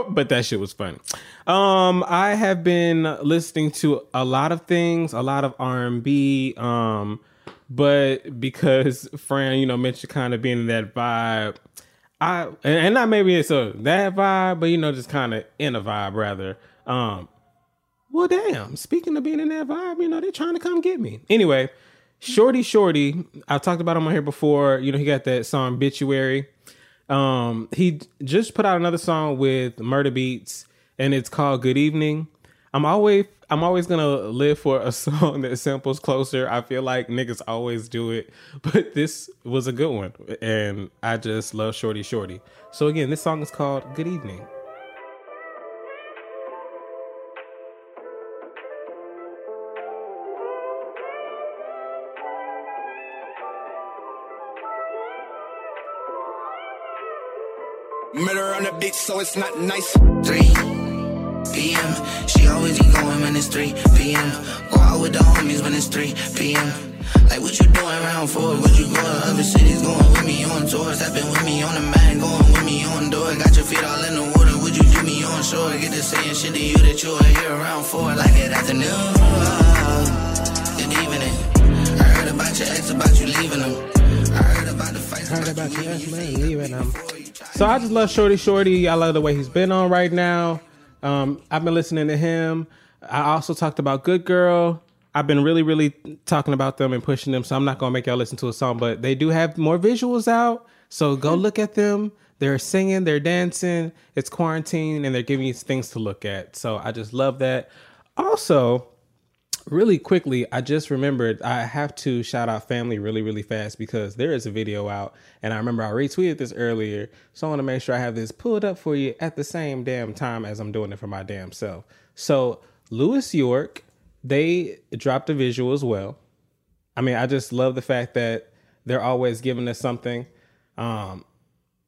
but that shit was funny. Um, I have been listening to a lot of things, a lot of R and B. Um, but because Fran, you know, mentioned kind of being in that vibe, I and, and not maybe it's a that vibe, but you know, just kind of in a vibe rather. Um, well, damn. Speaking of being in that vibe, you know, they're trying to come get me. Anyway, Shordie Shordie, I've talked about him on here before. You know, he got that song Bituary. Um, he just put out another song with Murda Beatz, and it's called Good Evening. I'm always I'm always gonna live for a song that samples closer. I feel like niggas always do it, but this was a good one, and I just love Shordie Shordie. So again, this song is called Good Evening. On the beach, so it's not nice. 3 p.m. She always be going when it's 3 p.m. Go out with the homies when it's 3 p.m. Like what you doing around for? What you going to other cities? Going with me on tours? Stepping with me on the man, going with me on door. Got your feet all in the water. Would you do me on shore? Get to saying shit to you that you are here around for. Like it afternoon. Good evening. I heard about your ex, about you leaving him. I heard about the fights. Heard about you, yes, man, leaving them. So I just love Shordie Shordie. I love the way he's been on right now. Um, I've been listening to him. I also talked about Good Girl. I've been really, really talking about them and pushing them. So I'm not gonna make y'all listen to a song, but they do have more visuals out. So go look at them. They're singing, they're dancing. It's quarantine, and they're giving you things to look at. So I just love that. Also, really quickly, I just remembered I have to shout out family really, really fast because there is a video out, and I remember I retweeted this earlier, so I want to make sure I have this pulled up for you at the same damn time as I'm doing it for my damn self. So Louis York, they dropped a visual as well. I mean, I just love the fact that they're always giving us something. Um,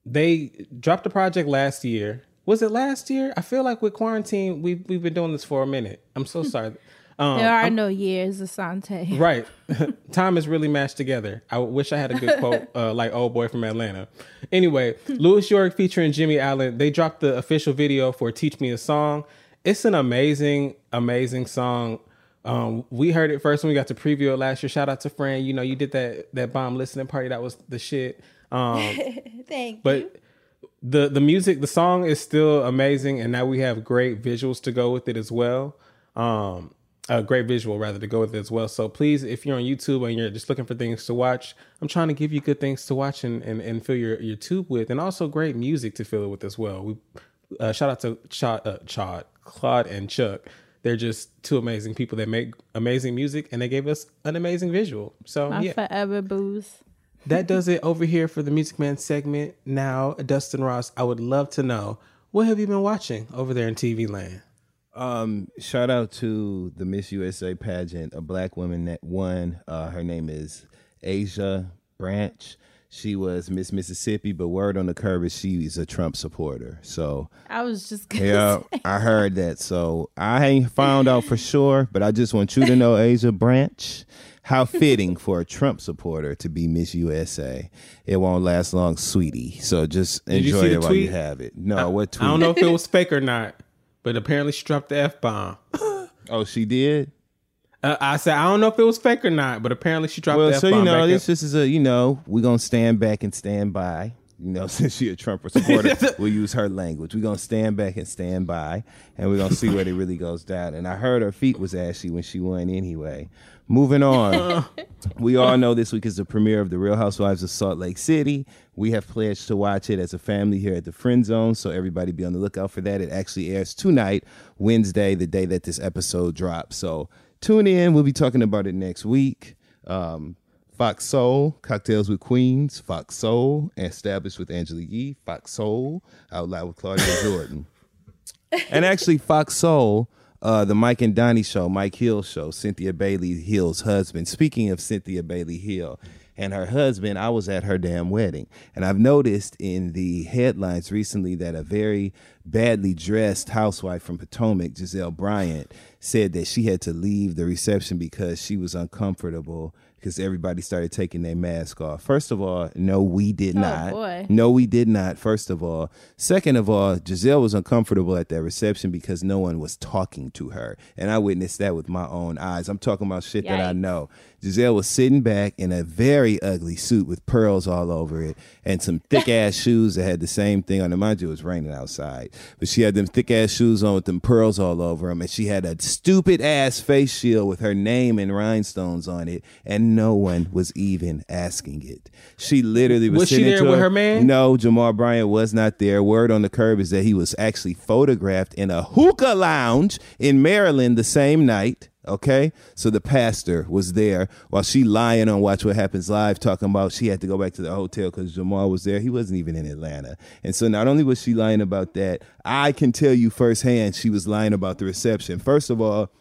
they dropped a project last year. Was it last year? I feel like with quarantine, we've we've been doing this for a minute. I'm so sorry. Um, there are I'm- no years, Assante. Right. Time is really mashed together. I wish I had a good quote uh, like old boy from Atlanta. Anyway, Louis York featuring Jimmy Allen, they dropped the official video for Teach Me a Song. It's an amazing, amazing song. Um, we heard it first when we got to preview it last year. Shout out to Fran. You know, you did that that bomb listening party. That was the shit. Um, Thank you. but the the music, the song is still amazing, and now we have great visuals to go with it as well. Um, a great visual rather to go with it as well. So please, if you're on YouTube and you're just looking for things to watch, I'm trying to give you good things to watch and and, and fill your your tube with, and also great music to fill it with as well. We uh, shout out to Chad, uh, Claude, and Chuck. They're just two amazing people that make amazing music, and they gave us an amazing visual. So My yeah, forever booze. that does it over here for the Music Man segment. Now, Dustin Ross, I would love to know what have you been watching over there in TV land? Um, shout out to the Miss USA pageant, a black woman that won. Uh, her name is Asya Branch. She was Miss Mississippi, but word on the curb is she's a Trump supporter. So I was just gonna yeah, say. I heard that. So I ain't found out for sure, but I just want you to know, Asya Branch, how fitting for a Trump supporter to be Miss USA. It won't last long, sweetie. So just Did you enjoy it while you have it. No, I, what tweet? I don't know if it was fake or not, but apparently she dropped the F bomb. oh, she did? Uh, I said, I don't know if it was fake or not, but apparently she dropped well, the F so bomb. you know, this this is a you know we're gonna stand back and stand by. You know, since she a Trump supporter, we'll use her language. We're gonna stand back and stand by, and we're gonna see where it really goes down. And I heard her feet was ashy when she won anyway. Moving on, we all know this week is the premiere of The Real Housewives of Salt Lake City. We have pledged to watch it as a family here at the Friend Zone, so everybody be on the lookout for that. It actually airs tonight, Wednesday, the day that this episode drops. So tune in. We'll be talking about it next week. Um, Fox Soul, Cocktails with Queens, Fox Soul, established with Angela Yee, Fox Soul, Out Loud with Claudia Jordan. and actually, Fox Soul, uh, the Mike and Donnie show, Mike Hill show, Cynthia Bailey Hill's husband. Speaking of Cynthia Bailey Hill and her husband, I was at her damn wedding. And I've noticed in the headlines recently that a very badly dressed housewife from Potomac, Gizelle Bryant, said that she had to leave the reception because she was uncomfortable because everybody started taking their mask off. First of all, no, we did Oh, not. boy. No, we did not. First of all, second of all, Gizelle was uncomfortable at that reception because no one was talking to her, and I witnessed that with my own eyes. I'm talking about shit that I know. Gizelle was sitting back in a very ugly suit with pearls all over it and some thick ass shoes that had the same thing on them. Mind you, it was raining outside, but she had them thick ass shoes on with them pearls all over them, and she had a stupid ass face shield with her name and rhinestones on it, and no one was even asking it. She literally was, Was she sitting there with her man? No, Jamal Bryant was not there. Word on the curb is that he was actually photographed in a hookah lounge in Maryland the same night. Okay, so the pastor was there while she lying on Watch What Happens Live, talking about she had to go back to the hotel because Jamal was there. He wasn't even in Atlanta, and so not only was she lying about that, I can tell you firsthand she was lying about the reception. First of all,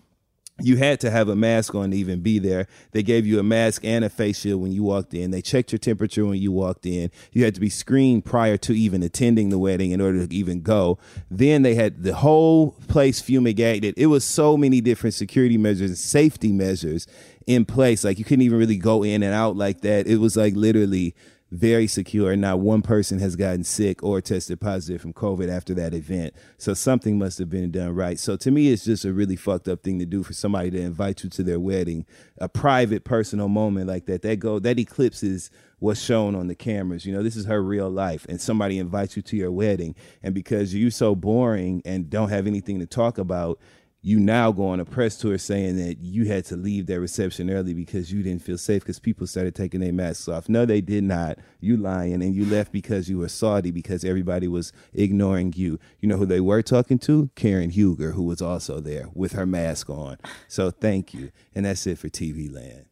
you had to have a mask on to even be there. They gave you a mask and a face shield when you walked in. They checked your temperature when you walked in. You had to be screened prior to even attending the wedding in order to even go. Then they had the whole place fumigated. It was so many different security measures and safety measures in place. Like you couldn't even really go in and out like that. It was like literally very secure and not one person has gotten sick or tested positive from covid after that event. So something must have been done right. So to me it's just a really fucked up thing to do for somebody to invite you to their wedding. A private personal moment like that that go that eclipses what's shown on the cameras. You know this is her real life and somebody invites you to your wedding. And because you're so boring and don't have anything to talk about you now go on a press tour saying that you had to leave that reception early because you didn't feel safe because people started taking their masks off. No, they did not. You lying, and you left because you were Saudi because everybody was ignoring you. You know who they were talking to? Karen Huger, who was also there with her mask on. So thank you, and that's it for TV Land.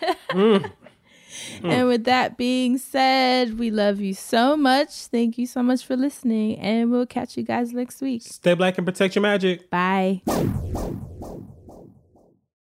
Mm. Mm. And with that being said, we love you so much. Thank you so much for listening, and we'll catch you guys next week. Stay black and protect your magic. Bye.